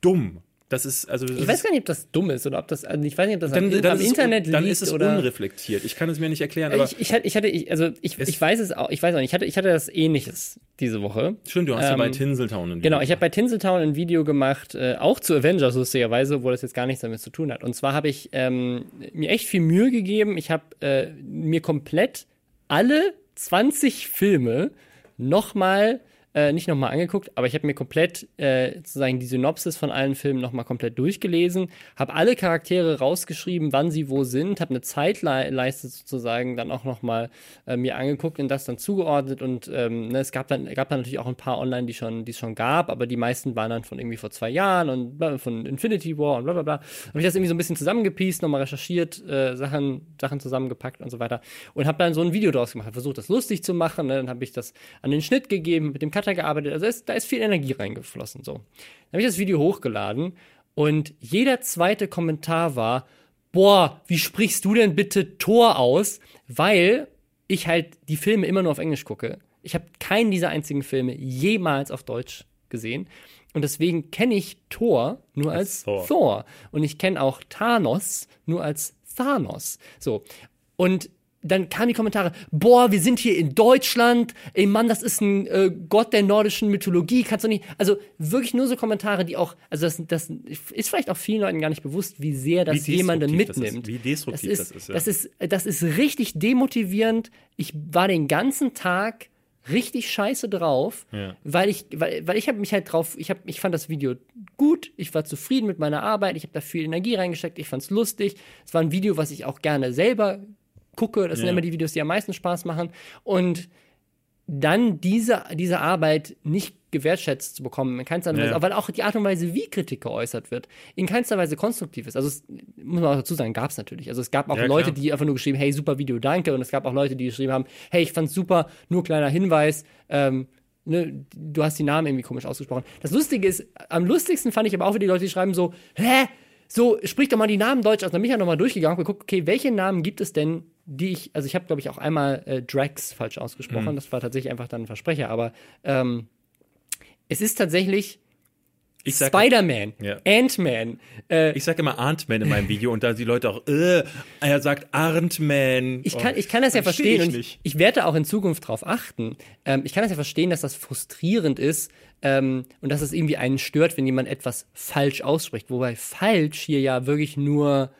dumm. Das ist, also, das ich weiß gar nicht, ob das dumm ist oder ob das, also ich weiß nicht, ob das dann, am, dann am Internet liegt. Dann ist es oder unreflektiert. Ich kann es mir nicht erklären. Aber ich, ich hatte, ich hatte, ich, also ich, ich weiß es auch, ich weiß auch nicht, ich hatte, ich hatte das ähnliches diese Woche. Stimmt, du hast ähm, ja bei Tinseltown ein Video Genau, ich habe bei Tinseltown ein Video gemacht, äh, auch zu Avengers lustigerweise, wo das jetzt gar nichts damit zu tun hat. Und zwar habe ich ähm, mir echt viel Mühe gegeben. Ich habe äh, mir komplett alle 20 Filme nochmal äh, nicht nochmal angeguckt, aber ich habe mir komplett äh, sozusagen die Synopsis von allen Filmen nochmal komplett durchgelesen, habe alle Charaktere rausgeschrieben, wann sie wo sind, habe eine Zeitleiste sozusagen dann auch nochmal äh, mir angeguckt und das dann zugeordnet und ähm, ne, es gab dann, gab dann natürlich auch ein paar online, die schon, es schon gab, aber die meisten waren dann von irgendwie vor zwei Jahren und von Infinity War und bla bla bla. Habe ich das irgendwie so ein bisschen zusammengepiest, nochmal recherchiert, äh, Sachen, Sachen zusammengepackt und so weiter und habe dann so ein Video draus gemacht, versucht das lustig zu machen, ne? dann habe ich das an den Schnitt gegeben mit dem Cut Cutter gearbeitet. Also ist, da ist viel Energie reingeflossen. So. Dann habe ich das Video hochgeladen und jeder zweite Kommentar war, boah, wie sprichst du denn bitte Tor aus? Weil ich halt die Filme immer nur auf Englisch gucke. Ich habe keinen dieser einzigen Filme jemals auf Deutsch gesehen. Und deswegen kenne ich Thor nur als, als Thor. Thor. Und ich kenne auch Thanos nur als Thanos. So. Und dann kamen die Kommentare, boah, wir sind hier in Deutschland, ey Mann, das ist ein äh, Gott der nordischen Mythologie, kannst du nicht, also wirklich nur so Kommentare, die auch, also das, das ist vielleicht auch vielen Leuten gar nicht bewusst, wie sehr das wie jemanden mitnimmt. Das ist, wie destruktiv das ist, das ist, ja. das ist, das ist richtig demotivierend. Ich war den ganzen Tag richtig scheiße drauf, ja. weil ich, weil, weil ich habe mich halt drauf, ich habe, ich fand das Video gut, ich war zufrieden mit meiner Arbeit, ich habe da viel Energie reingesteckt, ich fand's lustig. Es war ein Video, was ich auch gerne selber gucke. Das ja. sind immer die Videos, die am meisten Spaß machen. Und dann diese, diese Arbeit nicht gewertschätzt zu bekommen, in keinster Weise, Ja. weil auch die Art und Weise, wie Kritik geäußert wird, in keinster Weise konstruktiv ist. Also es, muss man auch dazu sagen, gab es natürlich. Also es gab auch Ja, Leute, klar. die einfach nur geschrieben, hey, super Video, danke. Und es gab auch Leute, die geschrieben haben, hey, ich fand's super, nur kleiner Hinweis, ähm, ne, du hast die Namen irgendwie komisch ausgesprochen. Das Lustige ist, am lustigsten fand ich aber auch, wie die Leute, die schreiben so, hä? So, sprich doch mal die Namen Deutsch aus. Dann bin ich ja nochmal durchgegangen und geguckt, okay, welche Namen gibt es denn, die ich, also ich habe, glaube ich, auch einmal äh, Drax falsch ausgesprochen. Das war tatsächlich einfach dann ein Versprecher, aber ähm, es ist tatsächlich Spider-Man, Ja. Ant-Man, äh, ich sag immer Arntman in meinem Video und da die Leute auch, äh, er sagt Arntman. Ich kann, ich kann das ja Versteh verstehen ich und ich, ich werde auch in Zukunft darauf achten. Ähm, ich kann das ja verstehen, dass das frustrierend ist ähm, und dass es irgendwie einen stört, wenn jemand etwas falsch ausspricht. Wobei falsch hier ja wirklich nur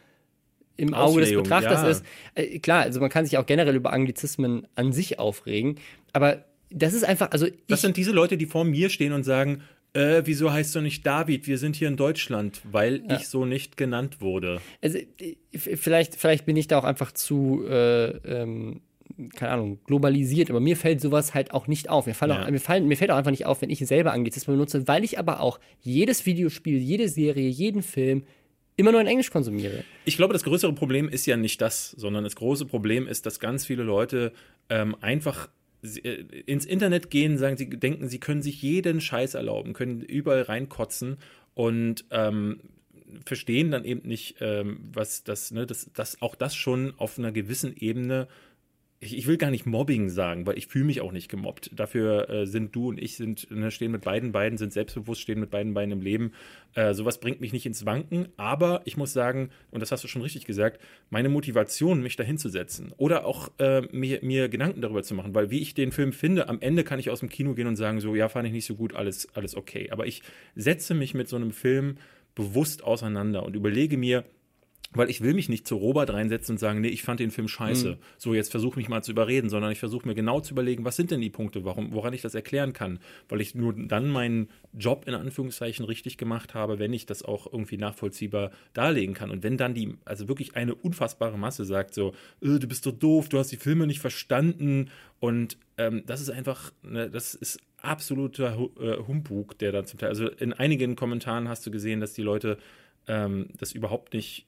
im Auge des Auslegung, Betrachters ja. ist. Äh, klar, also man kann sich auch generell über Anglizismen an sich aufregen, aber das ist einfach, also ich, Das sind diese Leute, die vor mir stehen und sagen, äh, wieso heißt du nicht David? Wir sind hier in Deutschland, weil ich so nicht genannt wurde. also äh, vielleicht, vielleicht bin ich da auch einfach zu, äh, ähm, keine Ahnung, globalisiert, aber mir fällt sowas halt auch nicht auf. Mir, fallen Ja. auch, mir, fallen, mir fällt auch einfach nicht auf, wenn ich selber Anglizismen benutze, weil ich aber auch jedes Videospiel, jede Serie, jeden Film immer nur in Englisch konsumiere. Ich glaube, das größere Problem ist ja nicht das, sondern das große Problem ist, dass ganz viele Leute ähm, einfach äh, ins Internet gehen, sagen, sie denken, sie können sich jeden Scheiß erlauben, können überall reinkotzen und ähm, verstehen dann eben nicht, ähm, was das, ne, dass, dass auch das schon auf einer gewissen Ebene ich will gar nicht Mobbing sagen, weil ich fühle mich auch nicht gemobbt. Dafür äh, sind du und ich sind, ne, stehen mit beiden Beinen, sind selbstbewusst, stehen mit beiden Beinen im Leben. Äh, sowas bringt mich nicht ins Wanken, aber ich muss sagen, und das hast du schon richtig gesagt, meine Motivation, mich dahin zu setzen oder auch äh, mir, mir Gedanken darüber zu machen, weil wie ich den Film finde, am Ende kann ich aus dem Kino gehen und sagen, so, ja, fand ich nicht so gut, alles, alles okay. Aber ich setze mich mit so einem Film bewusst auseinander und überlege mir, weil ich will mich nicht zu Robert reinsetzen und sagen, nee, ich fand den Film scheiße. So, jetzt versuche mich mal zu überreden, sondern ich versuche mir genau zu überlegen, was sind denn die Punkte, warum, woran ich das erklären kann. Weil ich nur dann meinen Job in Anführungszeichen richtig gemacht habe, wenn ich das auch irgendwie nachvollziehbar darlegen kann. Und wenn dann die, also wirklich eine unfassbare Masse sagt, so, äh, du bist so doof, du hast die Filme nicht verstanden. Und ähm, das ist einfach, ne, das ist absoluter äh, Humbug, der dann zum Teil, also in einigen Kommentaren hast du gesehen, dass die Leute ähm, das überhaupt nicht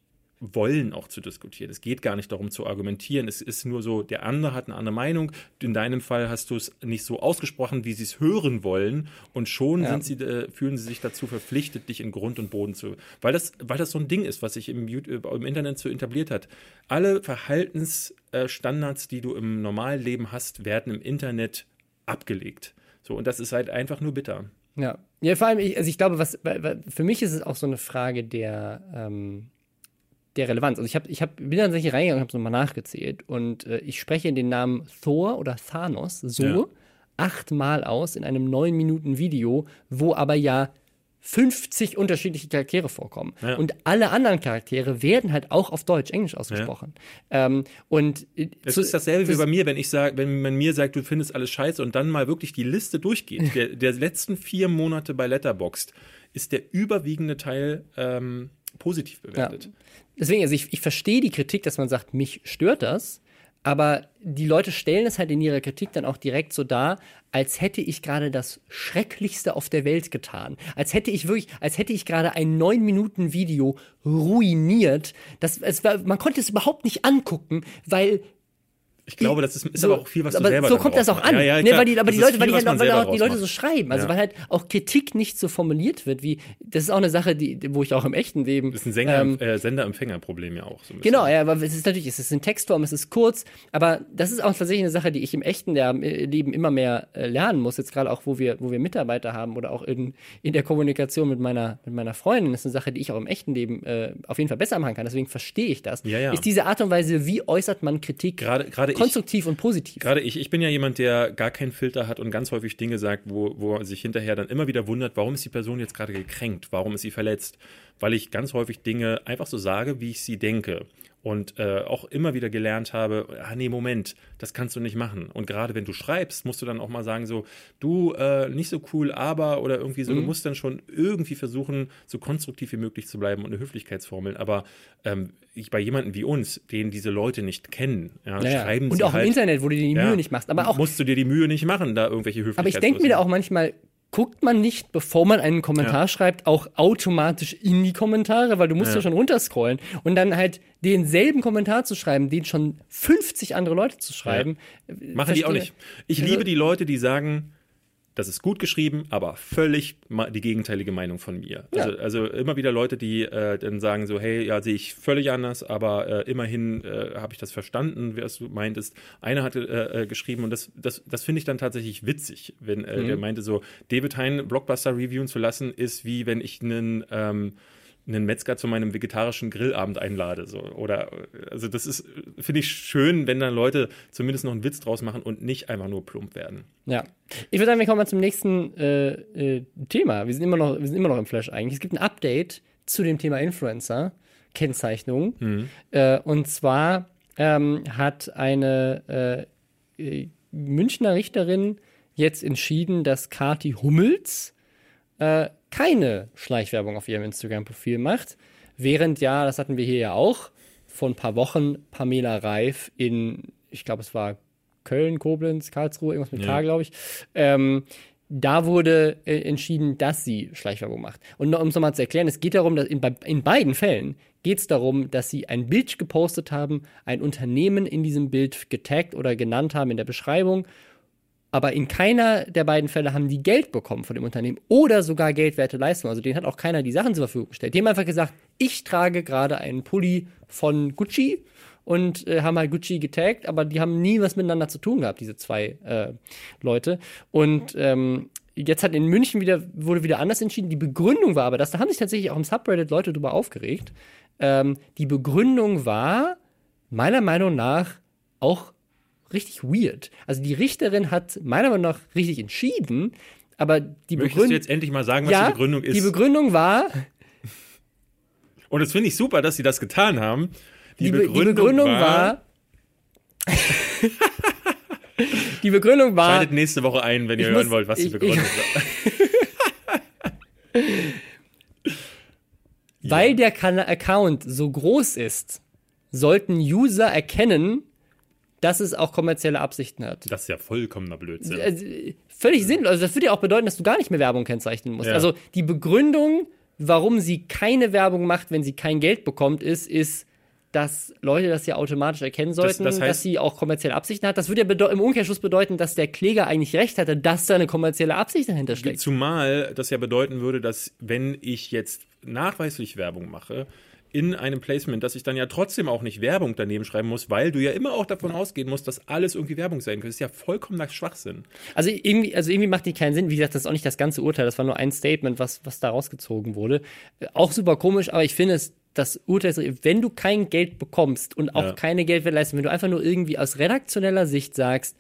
wollen, auch zu diskutieren. Es geht gar nicht darum zu argumentieren. Es ist nur so, der andere hat eine andere Meinung. In deinem Fall hast du es nicht so ausgesprochen, wie sie es hören wollen. Und schon Ja. sie, äh, fühlen sie sich dazu verpflichtet, dich in Grund und Boden zu. Weil das, weil das so ein Ding ist, was sich im, YouTube, im Internet so etabliert hat. Alle Verhaltensstandards, die du im normalen Leben hast, werden im Internet abgelegt. So, und das ist halt einfach nur bitter. Ja. Ja, vor allem, ich, also ich glaube, was für mich ist es auch so eine Frage der, ähm, der Relevanz. Also ich habe, ich hab, bin dann tatsächlich reingegangen und habe es nochmal nachgezählt und äh, ich spreche den Namen Thor oder Thanos so Ja. achtmal aus in einem neun Minuten Video, wo aber ja 50 unterschiedliche Charaktere vorkommen. Ja. Und alle anderen Charaktere werden halt auch auf Deutsch, Englisch ausgesprochen. Ähm, und äh, Es ist dasselbe wie bei mir, wenn ich sage, wenn man mir sagt, du findest alles scheiße und dann mal wirklich die Liste durchgeht. Der, der letzten vier Monate bei Letterboxd ist der überwiegende Teil ähm, positiv bewertet. Deswegen, also ich, ich verstehe die Kritik, dass man sagt, mich stört das, aber die Leute stellen es halt in ihrer Kritik dann auch direkt so dar, als hätte ich gerade das Schrecklichste auf der Welt getan. Als hätte ich wirklich, als hätte ich gerade ein 9-Minuten-Video ruiniert. Das, es war, man konnte es überhaupt nicht angucken, weil Ich glaube, das ist, ist so, aber auch viel, was du aber selber so kommt das auch an. Ja, ja, nee, weil die, aber Das die Leute, weil viel, die, halt, man weil selber auch die Leute so schreiben. Also Ja. weil halt auch Kritik nicht so formuliert wird, wie das ist auch eine Sache, die, wo ich auch im echten Leben. Das ist ein Sänger, ähm, äh, Sender-Empfänger-Problem ja auch. So. Genau, ja, aber es ist natürlich, es ist in Textform, es ist kurz, aber das ist auch tatsächlich eine Sache, die ich im echten äh, Leben immer mehr äh, lernen muss. Jetzt gerade auch, wo wir, wo wir Mitarbeiter haben oder auch in, in der Kommunikation mit meiner, mit meiner Freundin, das ist eine Sache, die ich auch im echten Leben äh, auf jeden Fall besser machen kann. Deswegen verstehe ich das. Ja, ja. Ist diese Art und Weise, wie äußert man Kritik Gerade, gerade ich, konstruktiv und positiv? Gerade ich, ich bin ja jemand, der gar keinen Filter hat und ganz häufig Dinge sagt, wo, wo er sich hinterher dann immer wieder wundert, warum ist die Person jetzt gerade gekränkt, warum ist sie verletzt, weil ich ganz häufig Dinge einfach so sage, wie ich sie denke. Und äh, auch immer wieder gelernt habe, ah nee, Moment, das kannst du nicht machen. Und gerade wenn du schreibst, musst du dann auch mal sagen, so, du, äh, nicht so cool, aber oder irgendwie so, du musst dann schon irgendwie versuchen, so konstruktiv wie möglich zu bleiben und eine Höflichkeitsformel. Aber ähm, ich, bei jemandem wie uns, den diese Leute nicht kennen, ja, Ja, ja. schreiben und sie auch halt, im Internet, wo du dir die Mühe ja. nicht machst. Aber auch musst du dir die Mühe nicht machen, da irgendwelche Aber ich denke mir da auch manchmal, guckt man nicht, bevor man einen Kommentar Ja. schreibt, auch automatisch in die Kommentare, weil du musst ja, Ja. schon runterscrollen und dann halt denselben Kommentar zu schreiben, den schon 50 andere Leute zu schreiben. Machen die auch nicht. Ich Also- liebe die Leute, die sagen, das ist gut geschrieben, aber völlig die gegenteilige Meinung von mir. Ja. Also, also immer wieder Leute, die äh, dann sagen so, hey, ja, sehe ich völlig anders, aber äh, immerhin äh, habe ich das verstanden, was du meintest. Einer hatte äh, äh, geschrieben und das, das, das finde ich dann tatsächlich witzig, wenn äh, Mhm. der meinte so, David Hein Blockbuster reviewen zu lassen, ist wie wenn ich einen ähm, einen Metzger zu meinem vegetarischen Grillabend einlade. So. Oder also das ist, finde ich schön, wenn dann Leute zumindest noch einen Witz draus machen und nicht einfach nur plump werden. Ja. Ich würde sagen, wir kommen mal zum nächsten äh, äh, Thema. Wir sind, immer noch, wir sind immer noch im Flash eigentlich. Es gibt ein Update zu dem Thema Influencer, Kennzeichnung. Äh, und zwar ähm, hat eine äh, äh, Münchner Richterin jetzt entschieden, dass Kati Hummels äh, keine Schleichwerbung auf ihrem Instagram-Profil macht. Während ja, das hatten wir hier ja auch, vor ein paar Wochen Pamela Reif in, ich glaube, es war Köln, Koblenz, Karlsruhe, irgendwas mit Ja. K, glaube ich. Ähm, da wurde äh, entschieden, dass sie Schleichwerbung macht. Und um es nochmal zu erklären, es geht darum, dass in, in beiden Fällen geht es darum, dass sie ein Bild gepostet haben, ein Unternehmen in diesem Bild getaggt oder genannt haben in der Beschreibung aber in keiner der beiden Fälle haben die Geld bekommen von dem Unternehmen oder sogar geldwerte Leistungen. Also denen hat auch keiner die Sachen zur Verfügung gestellt. Die haben einfach gesagt, ich trage gerade einen Pulli von Gucci und äh, haben halt Gucci getaggt, aber die haben nie was miteinander zu tun gehabt, diese zwei äh, Leute. Und ähm, jetzt hat in München wieder, wurde wieder anders entschieden. Die Begründung war aber, dass da haben sich tatsächlich auch im Subreddit Leute drüber aufgeregt. Ähm, die Begründung war meiner Meinung nach auch richtig weird. Also die Richterin hat meiner Meinung nach richtig entschieden, aber die Möchtest du Begründung. jetzt endlich mal sagen, was ja, die Begründung ist? die Begründung war, und das finde ich super, dass sie das getan haben. die, Be die Begründung war, die Begründung war, Schaltet nächste Woche ein, wenn ihr hören muss- wollt, was die Begründung war. weil der Account so groß ist, sollten User erkennen, dass es auch kommerzielle Absichten hat. Das ist ja vollkommener Blödsinn. Also, völlig sinnlos. Also das würde ja auch bedeuten, dass du gar nicht mehr Werbung kennzeichnen musst. Ja. Also die Begründung, warum sie keine Werbung macht, wenn sie kein Geld bekommt, ist, ist, dass Leute das ja automatisch erkennen sollten, das heißt- dass sie auch kommerzielle Absichten hat. Das würde ja im Umkehrschluss bedeuten, dass der Kläger eigentlich recht hatte, dass da eine kommerzielle Absicht dahinter steckt. Zumal das ja bedeuten würde, dass wenn ich jetzt nachweislich Werbung mache, in einem Placement, dass ich dann ja trotzdem auch nicht Werbung daneben schreiben muss, weil du ja immer auch davon ausgehen musst, dass alles irgendwie Werbung sein könnte. Das ist ja vollkommener Schwachsinn. Also irgendwie, also irgendwie macht die keinen Sinn. Wie gesagt, das ist auch nicht das ganze Urteil. Das war nur ein Statement, was, was da rausgezogen wurde. Äh, Auch super komisch, aber ich finde es, das Urteil ist, wenn du kein Geld bekommst und auch Ja. keine Geldwertleistung, wenn du einfach nur irgendwie aus redaktioneller Sicht sagst,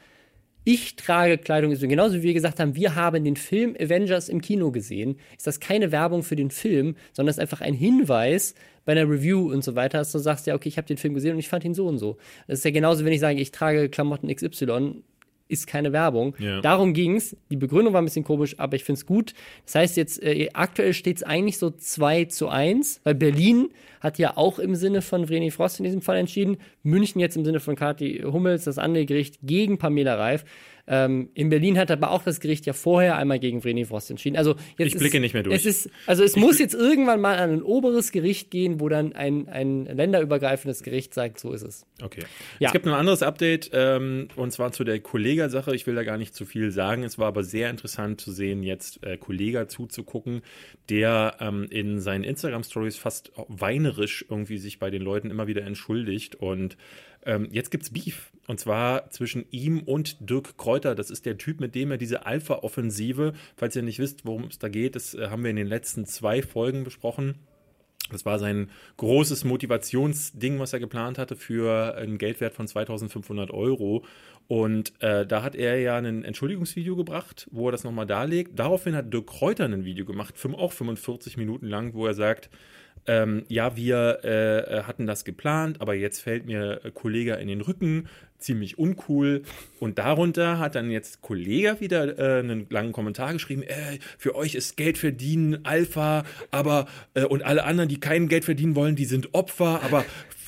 ich trage Kleidung, ist genauso wie wir gesagt haben, wir haben den Film Avengers im Kino gesehen, ist das keine Werbung für den Film, sondern ist einfach ein Hinweis bei einer Review und so weiter, dass du sagst, ja, okay, ich habe den Film gesehen und ich fand ihn so und so. Das ist ja genauso, wenn ich sage, ich trage Klamotten XY, ist keine Werbung. Ja. Darum ging's. Die Begründung war ein bisschen komisch, aber ich find's gut. Das heißt jetzt, äh, aktuell steht's eigentlich so 2 zu 1, weil Berlin hat ja auch im Sinne von Vreni Frost in diesem Fall entschieden. München jetzt im Sinne von Kathi Hummels, das andere Gericht gegen Pamela Reif. Ähm, in Berlin hat aber auch das Gericht ja vorher einmal gegen Vreni Frost entschieden. Also jetzt Ich blicke ist, nicht mehr durch. Es ist, also es muss jetzt irgendwann mal an ein oberes Gericht gehen, wo dann ein, ein länderübergreifendes Gericht sagt, so ist es. Okay. Ja. Es gibt noch ein anderes Update, ähm, und zwar zu der Kollega-Sache. Ich will da gar nicht zu viel sagen. Es war aber sehr interessant zu sehen, jetzt äh, Kollega zuzugucken, der ähm, in seinen Instagram-Stories fast weinerisch irgendwie sich bei den Leuten immer wieder entschuldigt. Und ähm, jetzt gibt's Beef. Und zwar zwischen ihm und Dirk Kräuter. Das ist der Typ, mit dem er diese Alpha-Offensive, falls ihr nicht wisst, worum es da geht, das äh, haben wir in den letzten zwei Folgen besprochen. Das war sein großes Motivationsding, was er geplant hatte für einen Geldwert von 2500 Euro. Und äh, da hat er ja ein Entschuldigungsvideo gebracht, wo er das nochmal darlegt. Daraufhin hat Dirk Kräuter ein Video gemacht, auch 45 Minuten lang, wo er sagt, ähm, ja, wir äh, hatten das geplant, aber jetzt fällt mir Kollege in den Rücken, ziemlich uncool. Und darunter hat dann jetzt Kollege wieder äh, einen langen Kommentar geschrieben, äh, für euch ist Geld verdienen Alpha, aber äh, und alle anderen, die kein Geld verdienen wollen, die sind Opfer, aber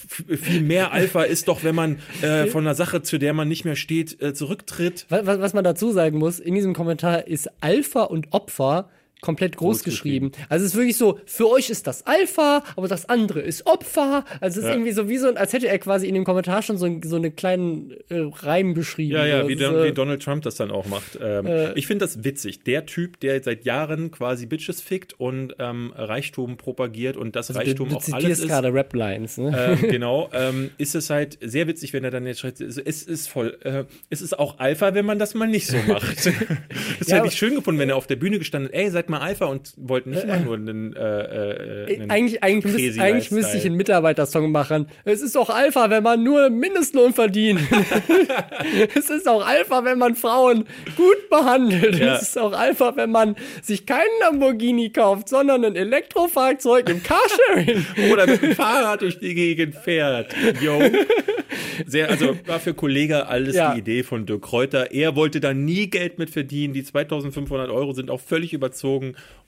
viel mehr Alpha ist doch, wenn man äh, von einer Sache, zu der man nicht mehr steht, äh, zurücktritt. Was, was man dazu sagen muss, in diesem Kommentar ist Alpha und Opfer komplett groß, groß geschrieben. geschrieben. Also es ist wirklich so, für euch ist das Alpha, aber das andere ist Opfer. Also es ist ja. irgendwie so wie so, als hätte er quasi in dem Kommentar schon so, so einen kleinen äh, Reim beschrieben. Ja, ja, wie, Don, wie, Donald Trump das dann auch macht. Ähm, äh, ich finde das witzig. Der Typ, der seit Jahren quasi Bitches fickt und ähm, Reichtum propagiert und das also Reichtum du, du auch alles ist. gerade Rap-Lines, ne? Äh, genau. Ähm, ist es halt sehr witzig, wenn er dann jetzt schreibt, es ist voll, äh, es ist auch Alpha, wenn man das mal nicht so macht. das ja, hätte ich schön gefunden, wenn er auf der Bühne gestanden hätte, ey, seid mal Alpha und wollten nicht immer nur einen, äh, äh, einen Eigentlich, eigentlich, müsst, eigentlich müsste ich einen Mitarbeitersong machen. Es ist auch Alpha, wenn man nur Mindestlohn verdient. es ist auch Alpha, wenn man Frauen gut behandelt. Ja. Es ist auch Alpha, wenn man sich keinen Lamborghini kauft, sondern ein Elektrofahrzeug im Carsharing. Oder mit dem Fahrrad durch die Gegend fährt. Yo. Sehr, also war für Kollege alles ja. die Idee von Dirk Kräuter. Er wollte da nie Geld mit verdienen. Die 2500 Euro sind auch völlig überzogen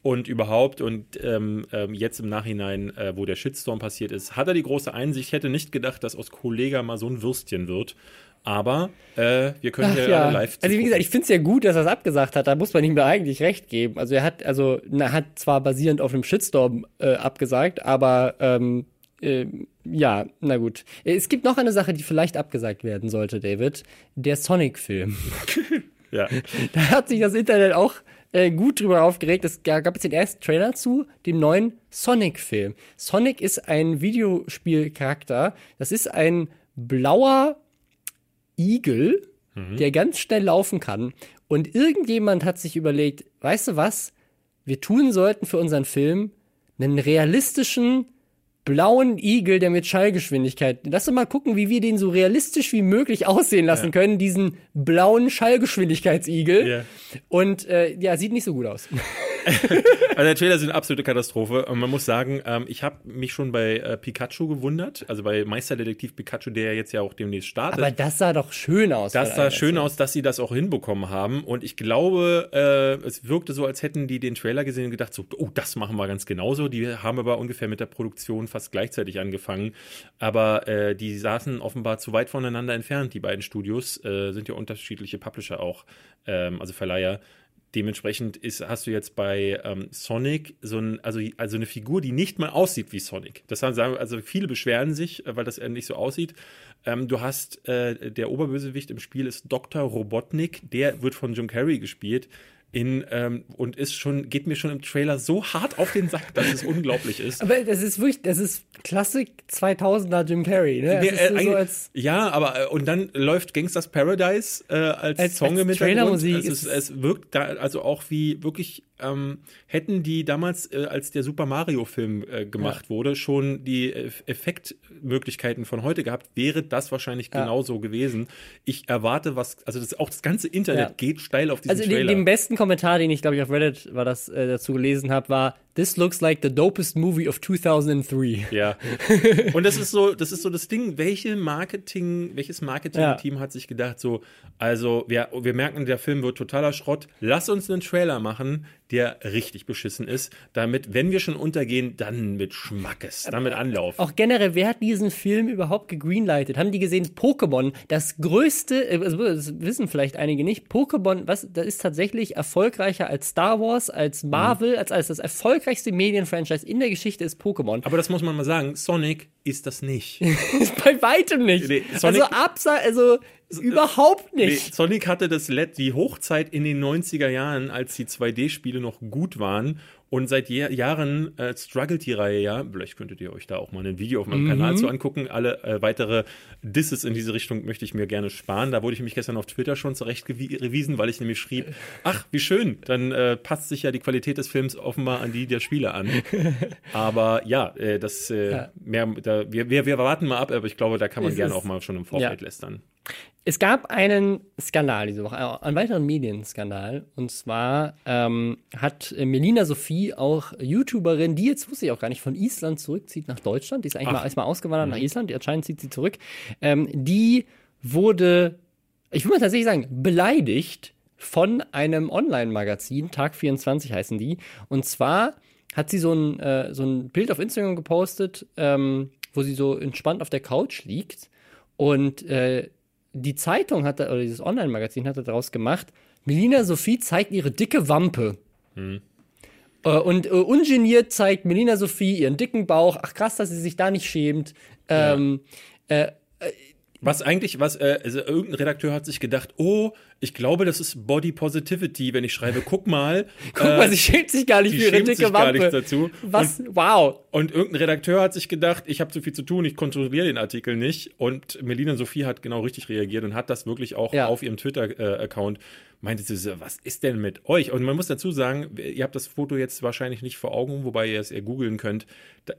und überhaupt. Und ähm, ähm, jetzt im Nachhinein, äh, wo der Shitstorm passiert ist, hat er die große Einsicht. Ich hätte nicht gedacht, dass aus Kollege mal so ein Würstchen wird. Aber äh, wir können Ach, ja, live. Also wie gesagt, ich finde es ja gut, dass er es abgesagt hat. Da muss man ihm da eigentlich recht geben. Also er hat, also er hat zwar basierend auf dem Shitstorm äh, abgesagt, aber ähm, äh, ja, na gut. Es gibt noch eine Sache, die vielleicht abgesagt werden sollte, David. Der Sonic-Film. ja. Da hat sich das Internet auch äh, gut drüber aufgeregt. Es gab jetzt den ersten Trailer zu dem neuen Sonic-Film. Sonic ist ein Videospielcharakter. Das ist ein blauer Igel, mhm. der ganz schnell laufen kann. Und irgendjemand hat sich überlegt, weißt du was? Wir tun sollten für unseren Film einen realistischen blauen Igel, der mit Schallgeschwindigkeit. Lass uns mal gucken, wie wir den so realistisch wie möglich aussehen lassen ja. können, diesen blauen Schallgeschwindigkeitsigel. Yeah. Und äh, ja, sieht nicht so gut aus. also der Trailer ist eine absolute Katastrophe. Und man muss sagen, ähm, ich habe mich schon bei äh, Pikachu gewundert, also bei Meisterdetektiv Pikachu, der jetzt ja auch demnächst startet. Aber das sah doch schön aus. Das sah schön aus, dass sie das auch hinbekommen haben. Und ich glaube, äh, es wirkte so, als hätten die den Trailer gesehen und gedacht, so, oh, das machen wir ganz genauso. Die haben aber ungefähr mit der Produktion fast gleichzeitig angefangen. Aber äh, die saßen offenbar zu weit voneinander entfernt, die beiden Studios. Äh, sind ja unterschiedliche Publisher auch, ähm, also Verleiher. Dementsprechend ist, hast du jetzt bei ähm, Sonic so ein, also, also eine Figur, die nicht mal aussieht wie Sonic. Das haben, also viele beschweren sich, äh, weil das nicht so aussieht. Ähm, du hast äh, der Oberbösewicht im Spiel ist Dr. Robotnik, der wird von Jim Carrey gespielt in ähm, und ist schon geht mir schon im Trailer so hart auf den Sack, dass es unglaublich ist. Aber das ist wirklich, das ist Klassik 2000er Jim Carrey, ne? Der, äh, so als, ja, aber äh, und dann läuft Gangsters Paradise äh, als, als Song als Hintergrund. Also es, es wirkt da also auch wie wirklich ähm, hätten die damals, äh, als der Super Mario-Film äh, gemacht ja. wurde, schon die Effektmöglichkeiten von heute gehabt, wäre das wahrscheinlich ja. genauso gewesen. Ich erwarte was, also das, auch das ganze Internet ja. geht steil auf diesen also Trailer. Also den, den besten Kommentar, den ich glaube ich auf Reddit war das äh, dazu gelesen habe, war This looks like the dopest movie of 2003. Ja. Und das ist so, das ist so das Ding, welche Marketing, welches Marketing-Team ja. hat sich gedacht, so, also wir, wir merken, der Film wird totaler Schrott, lass uns einen Trailer machen, der richtig beschissen ist, damit, wenn wir schon untergehen, dann mit Schmackes, dann mit Anlauf. Auch generell, wer hat diesen Film überhaupt gegreenlightet? Haben die gesehen, Pokémon, das größte, äh, das wissen vielleicht einige nicht, Pokémon, was, das ist tatsächlich erfolgreicher als Star Wars, als Marvel, mhm. als, als das erfolgreichste erfolgreichste Medienfranchise in der Geschichte ist Pokémon. Aber das muss man mal sagen, Sonic ist das nicht. Bei weitem nicht. Nee, also abseits, also überhaupt nicht. Nee, Sonic hatte das Let die Hochzeit in den 90er Jahren, als die 2D-Spiele noch gut waren und seit Jahren äh, struggelt die Reihe ja. Vielleicht könntet ihr euch da auch mal ein Video auf meinem mhm. Kanal zu angucken. Alle äh, weitere Disses in diese Richtung möchte ich mir gerne sparen. Da wurde ich mich gestern auf Twitter schon zurechtgewiesen, weil ich nämlich schrieb, ach, wie schön, dann äh, passt sich ja die Qualität des Films offenbar an die der Spiele an. aber ja, äh, das äh, ja. mehr, da, wir, wir, wir warten mal ab, aber ich glaube, da kann man gerne auch mal schon im Vorfeld ja. lästern. Es gab einen Skandal diese Woche, äh, einen weiteren Medienskandal. Und zwar ähm, hat Melina Sophie, auch YouTuberin, die jetzt wusste ich auch gar nicht, von Island zurückzieht nach Deutschland. Die ist eigentlich Ach. mal erstmal ausgewandert mhm. nach Island. Die anscheinend zieht sie zurück. Ähm, die wurde, ich würde mal tatsächlich sagen, beleidigt von einem Online-Magazin. Tag 24 heißen die. Und zwar hat sie so ein, äh, so ein Bild auf Instagram gepostet, ähm, wo sie so entspannt auf der Couch liegt. Und äh, die Zeitung hat, oder dieses Online-Magazin hat daraus gemacht, Melina Sophie zeigt ihre dicke Wampe. Hm. und äh, ungeniert zeigt Melina Sophie ihren dicken Bauch. Ach krass, dass sie sich da nicht schämt. Ähm, ja. Äh, äh, was eigentlich, was, äh, also irgendein Redakteur hat sich gedacht, oh, ich glaube, das ist Body Positivity, wenn ich schreibe, guck mal. guck mal, äh, sie schämt sich gar nicht für ihre dicke Wampe. Gar nichts dazu. Was? Und, wow. Und irgendein Redakteur hat sich gedacht, ich habe zu viel zu tun, ich kontrolliere den Artikel nicht. Und Melina Sophie hat genau richtig reagiert und hat das wirklich auch ja. auf ihrem Twitter-Account meinte sie so, was ist denn mit euch? Und man muss dazu sagen, ihr habt das Foto jetzt wahrscheinlich nicht vor Augen, wobei ihr es eher googeln könnt.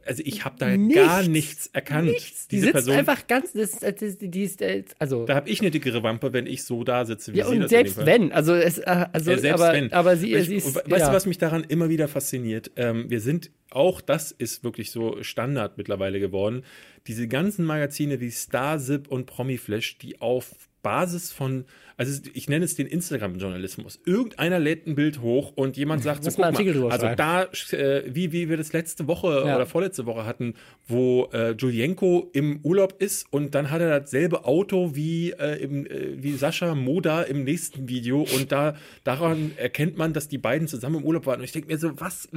Also ich habe da nichts, gar nichts erkannt. Nichts. Die Diese sitzt Person, einfach ganz, das, das, die ist, äh, also. Da habe ich eine dickere Wampe, wenn ich so da sitze, wie ja, sie und das selbst wenn, also es, äh, also, ja, selbst aber, wenn. aber sie, ich, sie ist, Weißt ja. du, was mich daran immer wieder fasziniert? Ähm, wir sind, auch das ist wirklich so Standard mittlerweile geworden. Diese ganzen Magazine wie Starzip und Promiflash, die auf Basis von also ich nenne es den Instagram-Journalismus. Irgendeiner lädt ein Bild hoch und jemand sagt so, guck mal, also da, äh, wie, wie wir das letzte Woche ja. oder vorletzte Woche hatten, wo äh, Julienko im Urlaub ist und dann hat er dasselbe Auto wie, äh, im, äh, wie Sascha Moda im nächsten Video und da daran erkennt man, dass die beiden zusammen im Urlaub waren. Und ich denke mir so, was,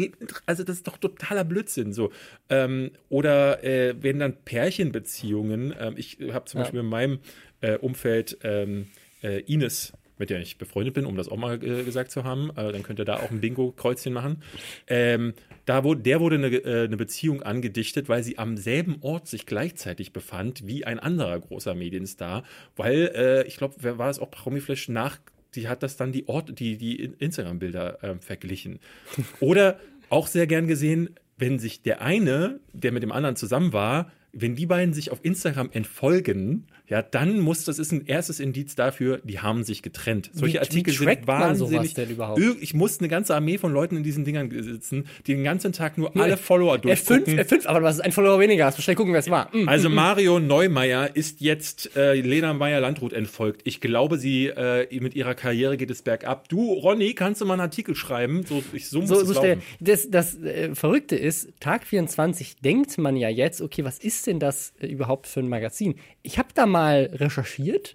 also das ist doch totaler Blödsinn. So. Ähm, oder äh, wenn dann Pärchenbeziehungen, ähm, ich habe zum ja. Beispiel in meinem äh, Umfeld ähm, äh, Ines, mit der ich befreundet bin, um das auch mal äh, gesagt zu haben. Äh, dann könnt ihr da auch ein Bingo-Kreuzchen machen. Ähm, da wurde, der wurde eine, äh, eine, Beziehung angedichtet, weil sie am selben Ort sich gleichzeitig befand wie ein anderer großer Medienstar. Weil, äh, ich glaube, wer war es auch Promiflash nach, die hat das dann die Ort, die, die Instagram-Bilder ähm, verglichen. Oder auch sehr gern gesehen, wenn sich der eine, der mit dem anderen zusammen war, wenn die beiden sich auf Instagram entfolgen, ja, dann muss das ist ein erstes Indiz dafür, die haben sich getrennt. Solche wie, Artikel wie sind wahnsinnig. Ich muss eine ganze Armee von Leuten in diesen Dingern sitzen, die den ganzen Tag nur alle Follower durchgucken. F5, F5, aber was ist ein Follower weniger? Hast du schnell gucken, wer es war. Mm, also mm. Mario Neumeier ist jetzt äh, Lena Meyer-Landrut entfolgt. Ich glaube, sie äh, mit ihrer Karriere geht es bergab. Du, Ronny, kannst du mal einen Artikel schreiben? So, ich, so muss so, es so laufen. Das, das äh, Verrückte ist, Tag 24 denkt man ja jetzt, okay, was ist denn das äh, überhaupt für ein Magazin? Ich habe da mal recherchiert.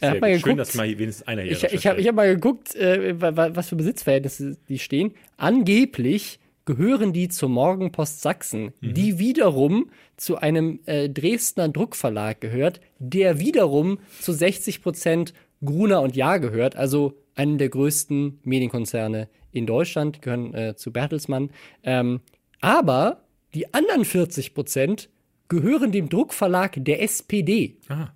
Hab mal geguckt, Schön, dass mal wenigstens einer hier Ich, ich habe hab mal geguckt, äh, was für Besitzverhältnisse die stehen. Angeblich gehören die zur Morgenpost Sachsen, mhm. die wiederum zu einem äh, Dresdner Druckverlag gehört, der wiederum zu 60 Prozent Gruner und Jahr gehört, also einen der größten Medienkonzerne in Deutschland, gehören äh, zu Bertelsmann. Ähm, aber die anderen 40 Prozent gehören dem Druckverlag der SPD. Ah,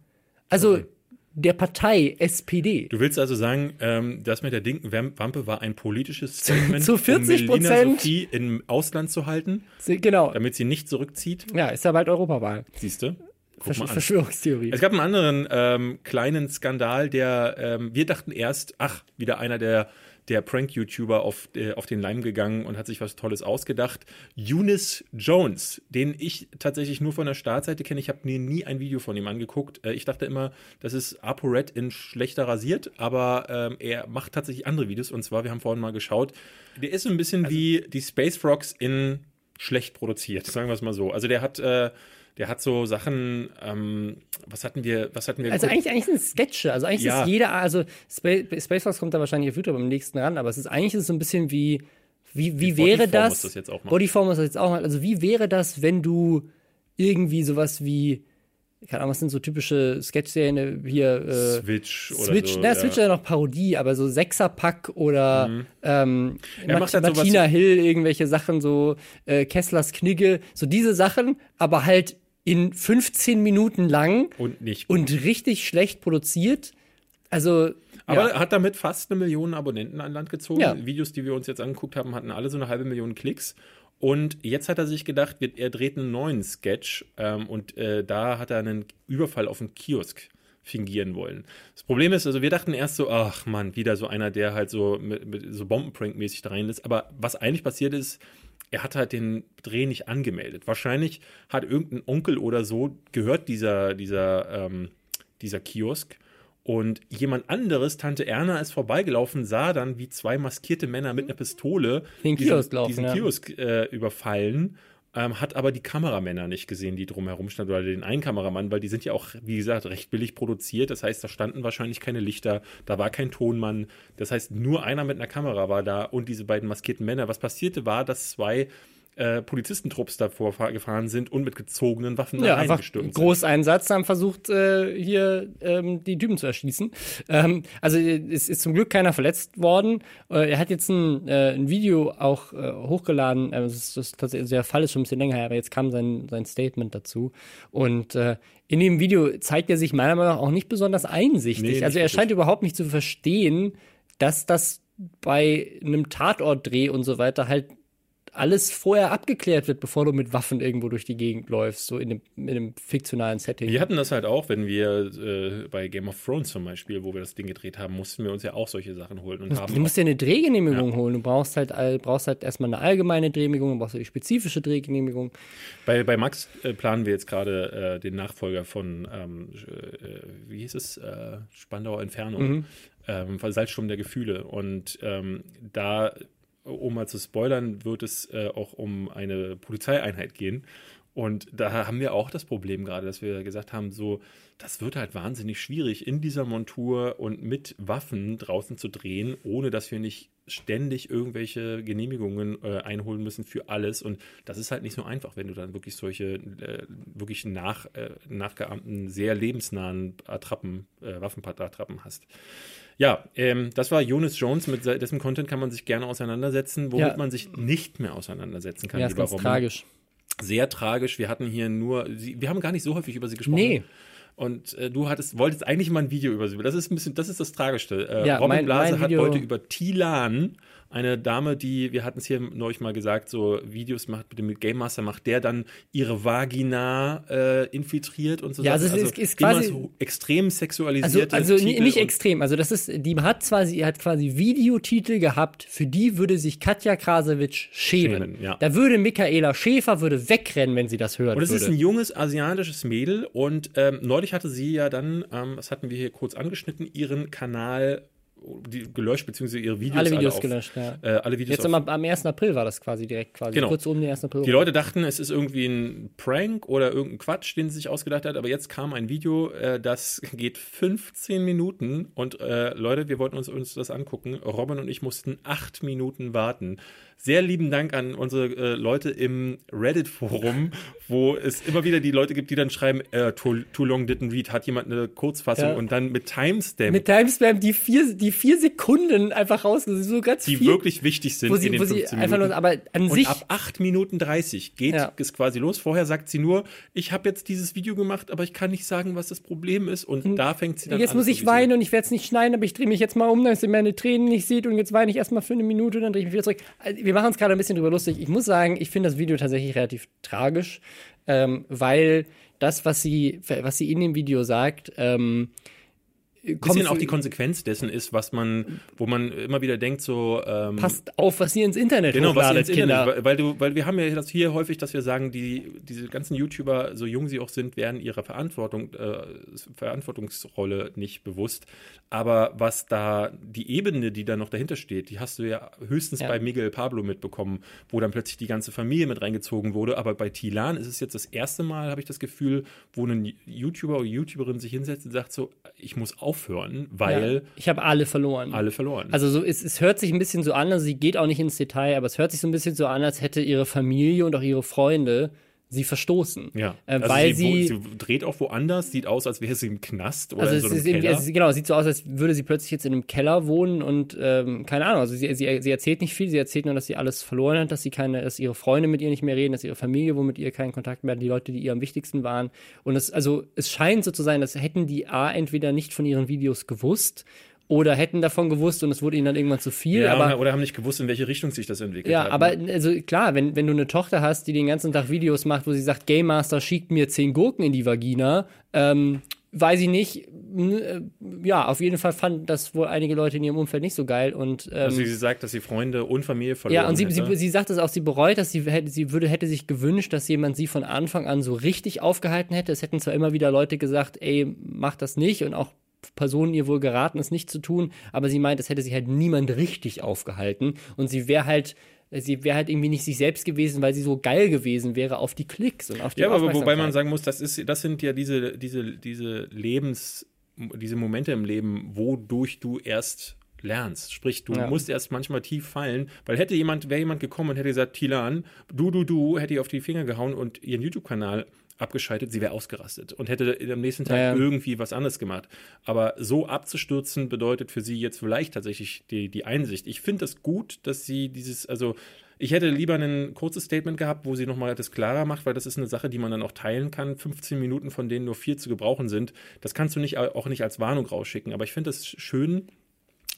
also okay. der Partei SPD. Du willst also sagen, ähm, das mit der linken Wampe war ein politisches Statement, zu 40 Prozent um Sophie im Ausland zu halten, genau, damit sie nicht zurückzieht. Ja, ist ja bald Europawahl. Siehst du? Versch Verschwörungstheorie. Es gab einen anderen ähm, kleinen Skandal, der ähm, wir dachten erst, ach, wieder einer der der Prank-YouTuber auf, äh, auf den Leim gegangen und hat sich was Tolles ausgedacht. Eunice Jones, den ich tatsächlich nur von der Startseite kenne. Ich habe mir nie ein Video von ihm angeguckt. Äh, ich dachte immer, das ist ApoRed in schlechter rasiert, aber ähm, er macht tatsächlich andere Videos. Und zwar, wir haben vorhin mal geschaut, der ist so ein bisschen also, wie die Space Frogs in schlecht produziert, sagen wir es mal so. Also der hat äh, der hat so Sachen, ähm, was hatten wir, was hatten wir Also eigentlich, eigentlich sind es Sketche, also eigentlich ja. ist jeder, also Space, Space Fox kommt da wahrscheinlich auf YouTube am nächsten ran, aber es ist eigentlich ist es so ein bisschen wie, wie, wie wäre das, das jetzt auch Bodyform muss das jetzt auch mal, also wie wäre das, wenn du irgendwie sowas wie keine Ahnung, was sind so typische Sketch-Serien hier? Äh, Switch oder Switch, so. Na, Switch ja. ist ja noch Parodie, aber so Sechserpack oder mhm. ähm, Mat halt Martina Hill, irgendwelche Sachen, so äh, Kesslers Knigge, so diese Sachen, aber halt in 15 Minuten lang und nicht gut. und richtig schlecht produziert. Also aber ja. hat damit fast eine Million Abonnenten an Land gezogen. Ja. Videos, die wir uns jetzt angeguckt haben, hatten alle so eine halbe Million Klicks. Und jetzt hat er sich gedacht, er dreht einen neuen Sketch ähm, und äh, da hat er einen Überfall auf einen Kiosk fingieren wollen. Das Problem ist, also wir dachten erst so, ach man, wieder so einer, der halt so mit, mit so Bombenprank-mäßig da rein ist. Aber was eigentlich passiert ist, er hat halt den Dreh nicht angemeldet. Wahrscheinlich hat irgendein Onkel oder so gehört dieser, dieser, ähm, dieser Kiosk und jemand anderes, Tante Erna, ist vorbeigelaufen, sah dann, wie zwei maskierte Männer mit einer Pistole Den diesen, Kiosk laufen, diesen ja. Kiosk äh, überfallen. Ähm, hat aber die Kameramänner nicht gesehen, die drumherum standen, oder den einen Kameramann, weil die sind ja auch, wie gesagt, recht billig produziert. Das heißt, da standen wahrscheinlich keine Lichter, da war kein Tonmann. Das heißt, nur einer mit einer Kamera war da und diese beiden maskierten Männer. Was passierte war, dass zwei äh, Polizistentrupps davor fahr- gefahren sind und mit gezogenen Waffen Ja, reingestürmt sind. Großeinsatz, haben versucht, äh, hier ähm, die Typen zu erschießen. Ähm, also es ist zum Glück keiner verletzt worden. Äh, er hat jetzt ein, äh, ein Video auch äh, hochgeladen. Das ist, das ist also der Fall ist schon ein bisschen länger her, aber jetzt kam sein, sein Statement dazu. Und äh, in dem Video zeigt er sich meiner Meinung nach auch nicht besonders einsichtig. Nee, nicht also er wirklich. scheint überhaupt nicht zu verstehen, dass das bei einem Tatortdreh und so weiter halt alles vorher abgeklärt wird, bevor du mit Waffen irgendwo durch die Gegend läufst, so in einem, in einem fiktionalen Setting. Wir hatten das halt auch, wenn wir äh, bei Game of Thrones zum Beispiel, wo wir das Ding gedreht haben, mussten wir uns ja auch solche Sachen holen und haben Du musst dir eine Drehgenehmigung holen. Du brauchst halt, brauchst halt erstmal eine allgemeine Drehgenehmigung, brauchst du die spezifische Drehgenehmigung. Bei, bei Max äh, planen wir jetzt gerade äh, den Nachfolger von, ähm, äh, wie hieß es, äh, Spandauer Entfernung, ähm, Salzsturm der Gefühle. Und ähm, da, um mal zu spoilern, wird es äh, auch um eine Polizeieinheit gehen. Und da haben wir auch das Problem gerade, dass wir gesagt haben, so, das wird halt wahnsinnig schwierig, in dieser Montur und mit Waffen draußen zu drehen, ohne dass wir nicht ständig irgendwelche Genehmigungen äh, einholen müssen für alles. Und das ist halt nicht so einfach, wenn du dann wirklich solche äh, wirklich nach, äh, nachgeahmten, sehr lebensnahen Attrappen, äh, Waffenattrappen hast. Ja, ähm, das war Jonas Jones, mit se- dessen Content kann man sich gerne auseinandersetzen, womit Ja. man sich nicht mehr auseinandersetzen kann. Ja, ist ganz Robin. tragisch. Sehr tragisch. Wir hatten hier nur, wir haben gar nicht so häufig über sie gesprochen. Nee. Und äh, du hattest, wolltest eigentlich mal ein Video über sie. Das ist ein bisschen, das ist das Tragischste. Äh, Ja, Robin mein- Blase mein hat heute über Tilan, eine Dame, die, wir hatten es hier neulich mal gesagt, so Videos macht mit dem Game Master, macht der dann ihre Vagina äh, infiltriert und so Ja, Sachen. also es ist- ist immer quasi- so extrem Also, sexualisierte also Titel nicht extrem. Also das ist, die hat quasi, hat quasi Videotitel gehabt, für die würde sich Katja Krasowitsch schämen. Schämen, ja. Da würde Michaela Schäfer würde wegrennen, wenn sie das hören Und es ist ein junges asiatisches Mädel und ähm, neulich hatte sie ja dann, ähm, das hatten wir hier kurz angeschnitten, ihren Kanal die, gelöscht, beziehungsweise ihre Videos alle Videos auf, gelöscht, ja. Äh, alle Videos Jetzt am, am 1. April war das quasi direkt quasi. Genau. Kurz um den 1. April. Die Leute dachten, es ist irgendwie ein Prank oder irgendein Quatsch, den sie sich ausgedacht hat, aber jetzt kam ein Video, äh, das geht 15 Minuten und äh, Leute, wir wollten uns, uns das angucken. Robin und ich mussten acht Minuten warten. Sehr lieben Dank an unsere äh, Leute im Reddit-Forum, wo es immer wieder die Leute gibt, die dann schreiben, äh, too, too long didn't read, hat jemand eine Kurzfassung Ja. und dann mit Timestamp, Mit Timestamp die vier, die vier Sekunden einfach rausgesucht, so ganz die viel, wirklich wichtig sind wo in sie, den wo sie 15 einfach Minuten. nur, aber an Und sich, ab 8 Minuten 30 geht Ja. es quasi los. Vorher sagt sie nur, ich habe jetzt dieses Video gemacht, aber ich kann nicht sagen, was das Problem ist. Und da fängt sie dann jetzt an. muss so ich weinen und ich werde es nicht schneiden, aber ich drehe mich jetzt mal um, damit ihr meine Tränen nicht seht und jetzt weine ich erstmal für eine Minute, dann drehe ich mich wieder zurück. Also, Wir machen uns gerade ein bisschen drüber lustig. Ich muss sagen, ich finde das Video tatsächlich relativ tragisch, ähm, weil das, was sie, was sie in dem Video sagt, ähm, bisschen auch die Konsequenz dessen ist, was man, wo man immer wieder denkt, so. Ähm, passt auf, was ihr ins Internet Genau, was hochladet, ins Internet, Kinder. weil, weil, du, weil wir haben ja das hier häufig, dass wir sagen, die, diese ganzen YouTuber, so jung sie auch sind, werden ihrer Verantwortung, äh, Verantwortungsrolle nicht bewusst. Aber was da, die Ebene, die da noch dahinter steht, die hast du ja höchstens Ja. bei Miguel Pablo mitbekommen, wo dann plötzlich die ganze Familie mit reingezogen wurde. Aber bei Tilan ist es jetzt das erste Mal, habe ich das Gefühl, wo ein YouTuber oder YouTuberin sich hinsetzt und sagt so, ich muss aufhören, weil Ja, ich habe alle verloren. alle verloren. Also so, es, es hört sich ein bisschen so an, also sie geht auch nicht ins Detail, aber es hört sich so ein bisschen so an, als hätte ihre Familie und auch ihre Freunde sie verstoßen. ja, Äh, also weil sie, sie, sie dreht auch woanders, sieht aus, als wäre sie im Knast oder also in so einem ist Keller. also, genau, es sieht so aus, als würde sie plötzlich jetzt in einem Keller wohnen und ähm, keine Ahnung, also sie, sie, sie erzählt nicht viel, sie erzählt nur, dass sie alles verloren hat, dass sie keine, dass ihre Freunde mit ihr nicht mehr reden, dass ihre Familie wo mit ihr keinen Kontakt mehr hat, die Leute, die ihr am wichtigsten waren. Und es, also es scheint so zu sein, dass hätten die A entweder nicht von ihren Videos gewusst oder hätten davon gewusst und es wurde ihnen dann irgendwann zu viel. ja, aber oder haben nicht gewusst, in welche Richtung sich das entwickelt Ja, hat. aber ne? also klar, wenn, wenn du eine Tochter hast, die den ganzen Tag Videos macht, wo sie sagt, Game Master schickt mir zehn Gurken in die Vagina, ähm, weiß ich nicht, äh, ja, auf jeden Fall fanden das wohl einige Leute in ihrem Umfeld nicht so geil. Und, ähm, also sie sagt, dass sie Freunde und Familie verloren Ja, und sie, sie, sie sagt es auch, sie bereut, dass sie hätte, sie würde, hätte sich gewünscht, dass jemand sie von Anfang an so richtig aufgehalten hätte. Es hätten zwar immer wieder Leute gesagt, ey, mach das nicht und auch Personen ihr wohl geraten, es nicht zu tun, aber sie meint, es hätte sich halt niemand richtig aufgehalten und sie wäre halt sie wäre halt irgendwie nicht sich selbst gewesen, weil sie so geil gewesen wäre auf die Klicks und auf die Ja, aber wobei man sagen muss, das ist, das sind ja diese, diese, diese Lebens, diese Momente im Leben, wodurch du erst lernst. Sprich, du Ja. musst erst manchmal tief fallen, weil hätte jemand, wäre jemand gekommen und hätte gesagt, Tilan, du, du, du, hätte ihr auf die Finger gehauen und ihren YouTube-Kanal abgeschaltet, sie wäre ausgerastet und hätte am nächsten Tag Ja, irgendwie was anderes gemacht. Aber so abzustürzen bedeutet für sie jetzt vielleicht tatsächlich die, die Einsicht. Ich finde es das gut, dass sie dieses, also ich hätte lieber ein kurzes Statement gehabt, wo sie nochmal das klarer macht, weil das ist eine Sache, die man dann auch teilen kann. 15 Minuten, von denen nur vier zu gebrauchen sind. Das kannst du nicht auch nicht als Warnung rausschicken. Aber ich finde es schön,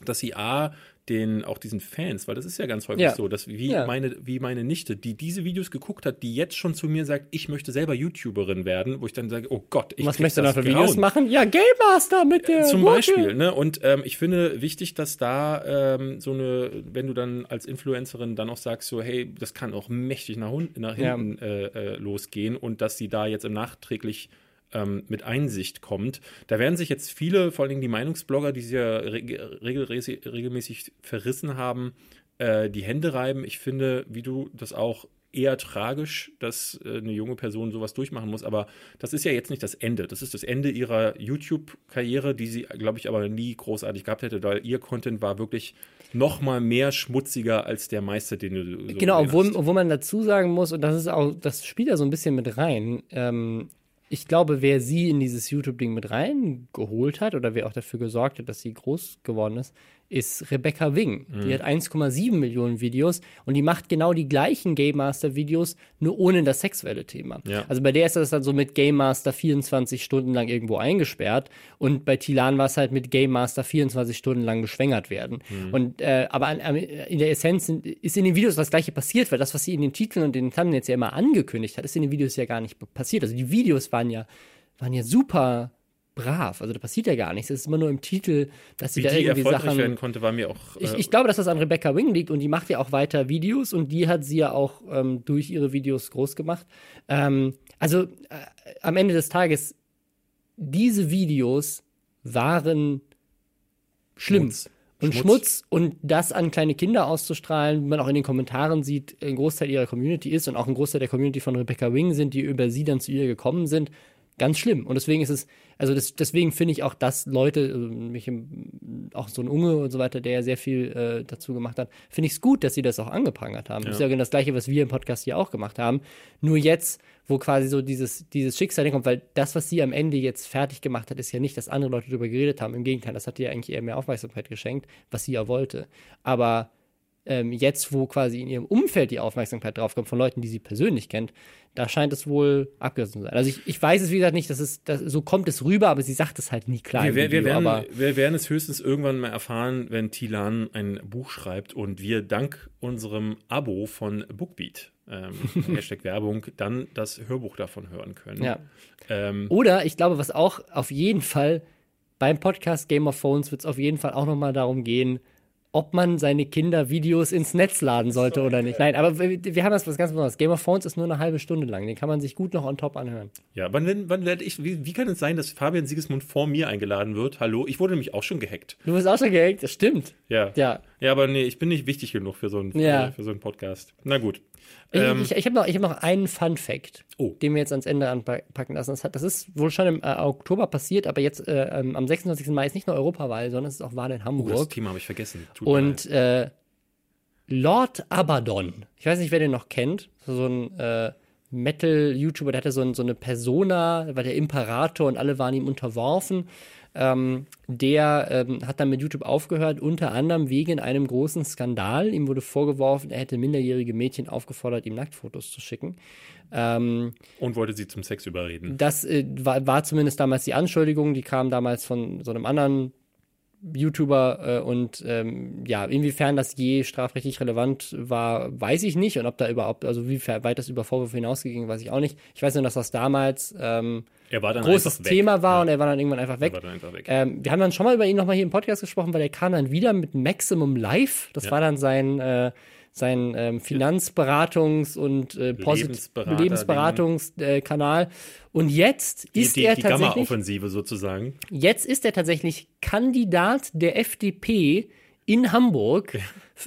dass sie A, den, auch diesen Fans, weil das ist ja ganz häufig Ja. so, dass wie Ja. meine, wie meine Nichte, die diese Videos geguckt hat, die jetzt schon zu mir sagt, ich möchte selber YouTuberin werden, wo ich dann sage, oh Gott, ich Was möchtest du da für Videos machen? Ja, Game Master mit der Zum Gurke. Beispiel, ne? Und ähm, ich finde wichtig, dass da ähm, so eine, wenn du dann als Influencerin dann auch sagst, so, hey, das kann auch mächtig nach, nach Ja. hinten äh, äh, losgehen und dass sie da jetzt im nachträglich ähm, mit Einsicht kommt. Da werden sich jetzt viele, vor allen Dingen die Meinungsblogger, die sie ja reg regelmäßig, verrissen haben, äh, die Hände reiben. Ich finde, wie du das auch eher tragisch, dass äh, eine junge Person sowas durchmachen muss, aber das ist ja jetzt nicht das Ende. Das ist das Ende ihrer YouTube-Karriere, die sie, glaube ich, aber nie großartig gehabt hätte, weil ihr Content war wirklich noch mal mehr schmutziger als der meiste, den du so Genau, obwohl, obwohl man dazu sagen muss, und das ist auch, das spielt ja so ein bisschen mit rein. Ähm, ich glaube, wer sie in dieses YouTube-Ding mit reingeholt hat oder wer auch dafür gesorgt hat, dass sie groß geworden ist, ist Rebecca Wing. Mhm. Die hat 1,7 Millionen Videos und die macht genau die gleichen Game Master-Videos, nur ohne das sexuelle Thema. Ja. Also bei der ist das dann so mit Game Master 24 Stunden lang irgendwo eingesperrt und bei Tilan war es halt mit Game Master 24 Stunden lang geschwängert werden. Mhm. Und äh, aber an, an, in der Essenz sind, ist in den Videos das gleiche passiert, weil das, was sie in den Titeln und den Thumbnails ja immer angekündigt hat, ist in den Videos ja gar nicht passiert. Also die Videos waren ja, waren ja super brav. Also da passiert ja gar nichts. Es ist immer nur im Titel, dass sie Wie da die irgendwie Sachen. werden konnte, war mir auch. Ich, äh, ich glaube, dass das an Rebecca Wing liegt und die macht ja auch weiter Videos und die hat sie ja auch ähm, durch ihre Videos groß gemacht. Ähm, also äh, am Ende des Tages, diese Videos waren schlimm. Schmutz. Und Schmutz. Schmutz. und das an kleine Kinder auszustrahlen, wie man auch in den Kommentaren sieht, ein Großteil ihrer Community ist und auch ein Großteil der Community von Rebecca Wing sind, die über sie dann zu ihr gekommen sind, ganz schlimm. Und deswegen ist es, also das, deswegen finde ich auch, dass Leute, also mich im, auch so ein Unge und so weiter, der ja sehr viel äh, dazu gemacht hat, finde ich es gut, dass sie das auch angeprangert haben. Das ist ja genau das Gleiche, was wir im Podcast hier auch gemacht haben. Nur jetzt, wo quasi so dieses, dieses Schicksal kommt, weil das, was sie am Ende jetzt fertig gemacht hat, ist ja nicht, dass andere Leute darüber geredet haben. Im Gegenteil, das hat ihr eigentlich eher mehr Aufmerksamkeit geschenkt, was sie ja wollte. Aber ähm, jetzt, wo quasi in ihrem Umfeld die Aufmerksamkeit draufkommt von Leuten, die sie persönlich kennt, da scheint es wohl abgerissen zu sein. Also ich, ich weiß es, wie gesagt, nicht, dass es, dass, so kommt es rüber, aber sie sagt es halt nie klar. Wir, wir, Video, werden, wir werden es höchstens irgendwann mal erfahren, wenn Tilan ein Buch schreibt und wir dank unserem Abo von Bookbeat, ähm, Hashtag Werbung, dann das Hörbuch davon hören können. ja. Ähm, Oder ich glaube, was auch auf jeden Fall beim Podcast Game of Phones wird es auf jeden Fall auch nochmal darum gehen, ob man seine Kinder Videos ins Netz laden sollte oder nicht. Nein, aber wir, haben das was ganz Besonderes. Game of Phones ist nur eine halbe Stunde lang. Den kann man sich gut noch on top anhören. ja, wann, wann werde ich, wie, wie kann es sein, dass Fabian Siegesmund vor mir eingeladen wird? Hallo, ich wurde nämlich auch schon gehackt. Du bist auch schon gehackt, das stimmt. Ja. Ja. Ja, aber nee, ich bin nicht wichtig genug für so einen, Ja. für, für so einen Podcast. Na gut. Ich, Ähm, ich, ich habe noch, ich hab noch einen Fun Fact, Oh. den wir jetzt ans Ende anpacken lassen. Das, hat, das ist wohl schon im äh, Oktober passiert, aber jetzt äh, ähm, am 26. Mai ist nicht nur Europawahl, sondern es ist auch Wahl in Oh, das Hamburg. Thema habe ich vergessen. Tut. Und äh, Lord Abaddon, ich weiß nicht, wer den noch kennt, so ein äh, Metal-YouTuber, der hatte so, ein, so eine Persona, war der Imperator und alle waren ihm unterworfen. Ähm, der ähm, hat dann mit YouTube aufgehört, unter anderem wegen einem großen Skandal. Ihm wurde vorgeworfen, er hätte minderjährige Mädchen aufgefordert, ihm Nacktfotos zu schicken. Ähm, Und wollte sie zum Sex überreden. das äh, war, war zumindest damals die Anschuldigung, die kam damals von so einem anderen YouTuber äh, und ähm, ja, inwiefern das je strafrechtlich relevant war, weiß ich nicht und ob da überhaupt, also wie weit das über Vorwürfe hinausgegangen, weiß ich auch nicht. Ich weiß nur, dass das damals ähm, großes Thema war ja. und er war dann irgendwann einfach weg. Einfach weg. Ähm, wir haben dann schon mal über ihn nochmal hier im Podcast gesprochen, weil er kam dann wieder mit Maximum Live. Das ja. war dann sein äh, sein ähm, Finanzberatungs- und äh, Lebensberatungskanal. Äh, und jetzt ist die, er die tatsächlich. Gamma-Offensive sozusagen. Jetzt ist er tatsächlich Kandidat der FDP in Hamburg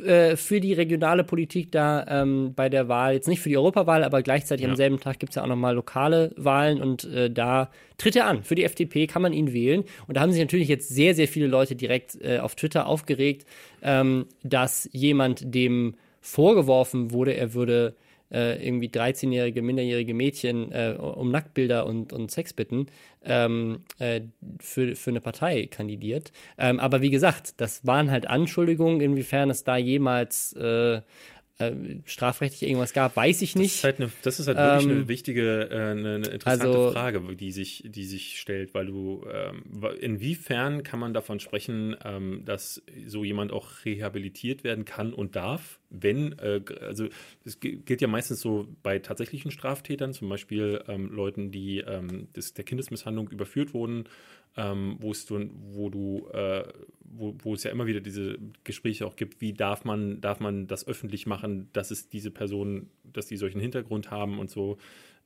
äh, für die regionale Politik da ähm, bei der Wahl, jetzt nicht für die Europawahl, aber gleichzeitig ja. am selben Tag gibt es ja auch nochmal lokale Wahlen und äh, da tritt er an. Für die FDP kann man ihn wählen. Und da haben sich natürlich jetzt sehr, sehr viele Leute direkt äh, auf Twitter aufgeregt, ähm, dass jemand dem vorgeworfen wurde, er würde äh, irgendwie 13-jährige, minderjährige Mädchen äh, um Nacktbilder und, und Sex bitten, ähm, äh, für, für eine Partei kandidiert. Ähm, aber wie gesagt, das waren halt Anschuldigungen, inwiefern es da jemals äh, strafrechtlich irgendwas gab, weiß ich nicht. Das ist halt, eine, das ist halt wirklich ähm, eine wichtige, äh, eine, eine, interessante also, Frage, die sich, die sich stellt, weil du, ähm, inwiefern kann man davon sprechen, ähm, dass so jemand auch rehabilitiert werden kann und darf, wenn, äh, also es gilt ja meistens so bei tatsächlichen Straftätern, zum Beispiel ähm, Leuten, die ähm, des, der Kindesmisshandlung überführt wurden, ähm, wo du, wo du, äh, wo, wo es ja immer wieder diese Gespräche auch gibt, wie darf man, darf man das öffentlich machen, dass es diese Personen, dass die solchen Hintergrund haben und so,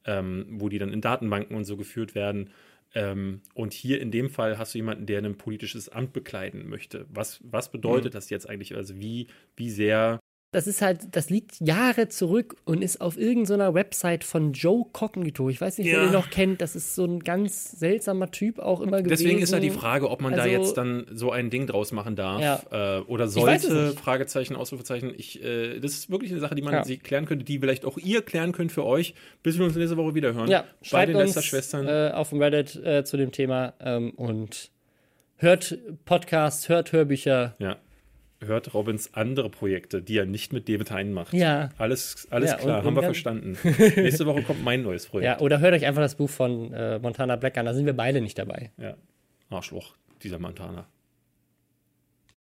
ähm, wo die dann in Datenbanken und so geführt werden. Ähm, und hier in dem Fall hast du jemanden, der ein politisches Amt bekleiden möchte. Was, was bedeutet mhm. das jetzt eigentlich? Also wie, wie sehr das ist halt, das liegt Jahre zurück und ist auf irgendeiner Website von Joe Cognito. Ich weiß nicht, ja. wer ihn noch kennt. Das ist so ein ganz seltsamer Typ auch immer gewesen. Deswegen ist ja die Frage, ob man also, da jetzt dann so ein Ding draus machen darf ja. äh, oder sollte. Fragezeichen, Ausrufezeichen. Ich, äh, das ist wirklich eine Sache, die man ja. klären könnte, die vielleicht auch ihr klären könnt für euch, bis wir uns nächste Woche wieder hören. Ja, schreibt Bei den uns Schwestern. Äh, auf dem Reddit äh, zu dem Thema ähm, und hört Podcasts, hört Hörbücher. Ja hört Robins andere Projekte, die er nicht mit David Hein macht. Ja. Alles, alles ja, klar, und, haben wir verstanden. Nächste Woche kommt mein neues Projekt. Ja, oder hört euch einfach das Buch von äh, Montana Black an, da sind wir beide nicht dabei. Ja. Arschloch, dieser Montana.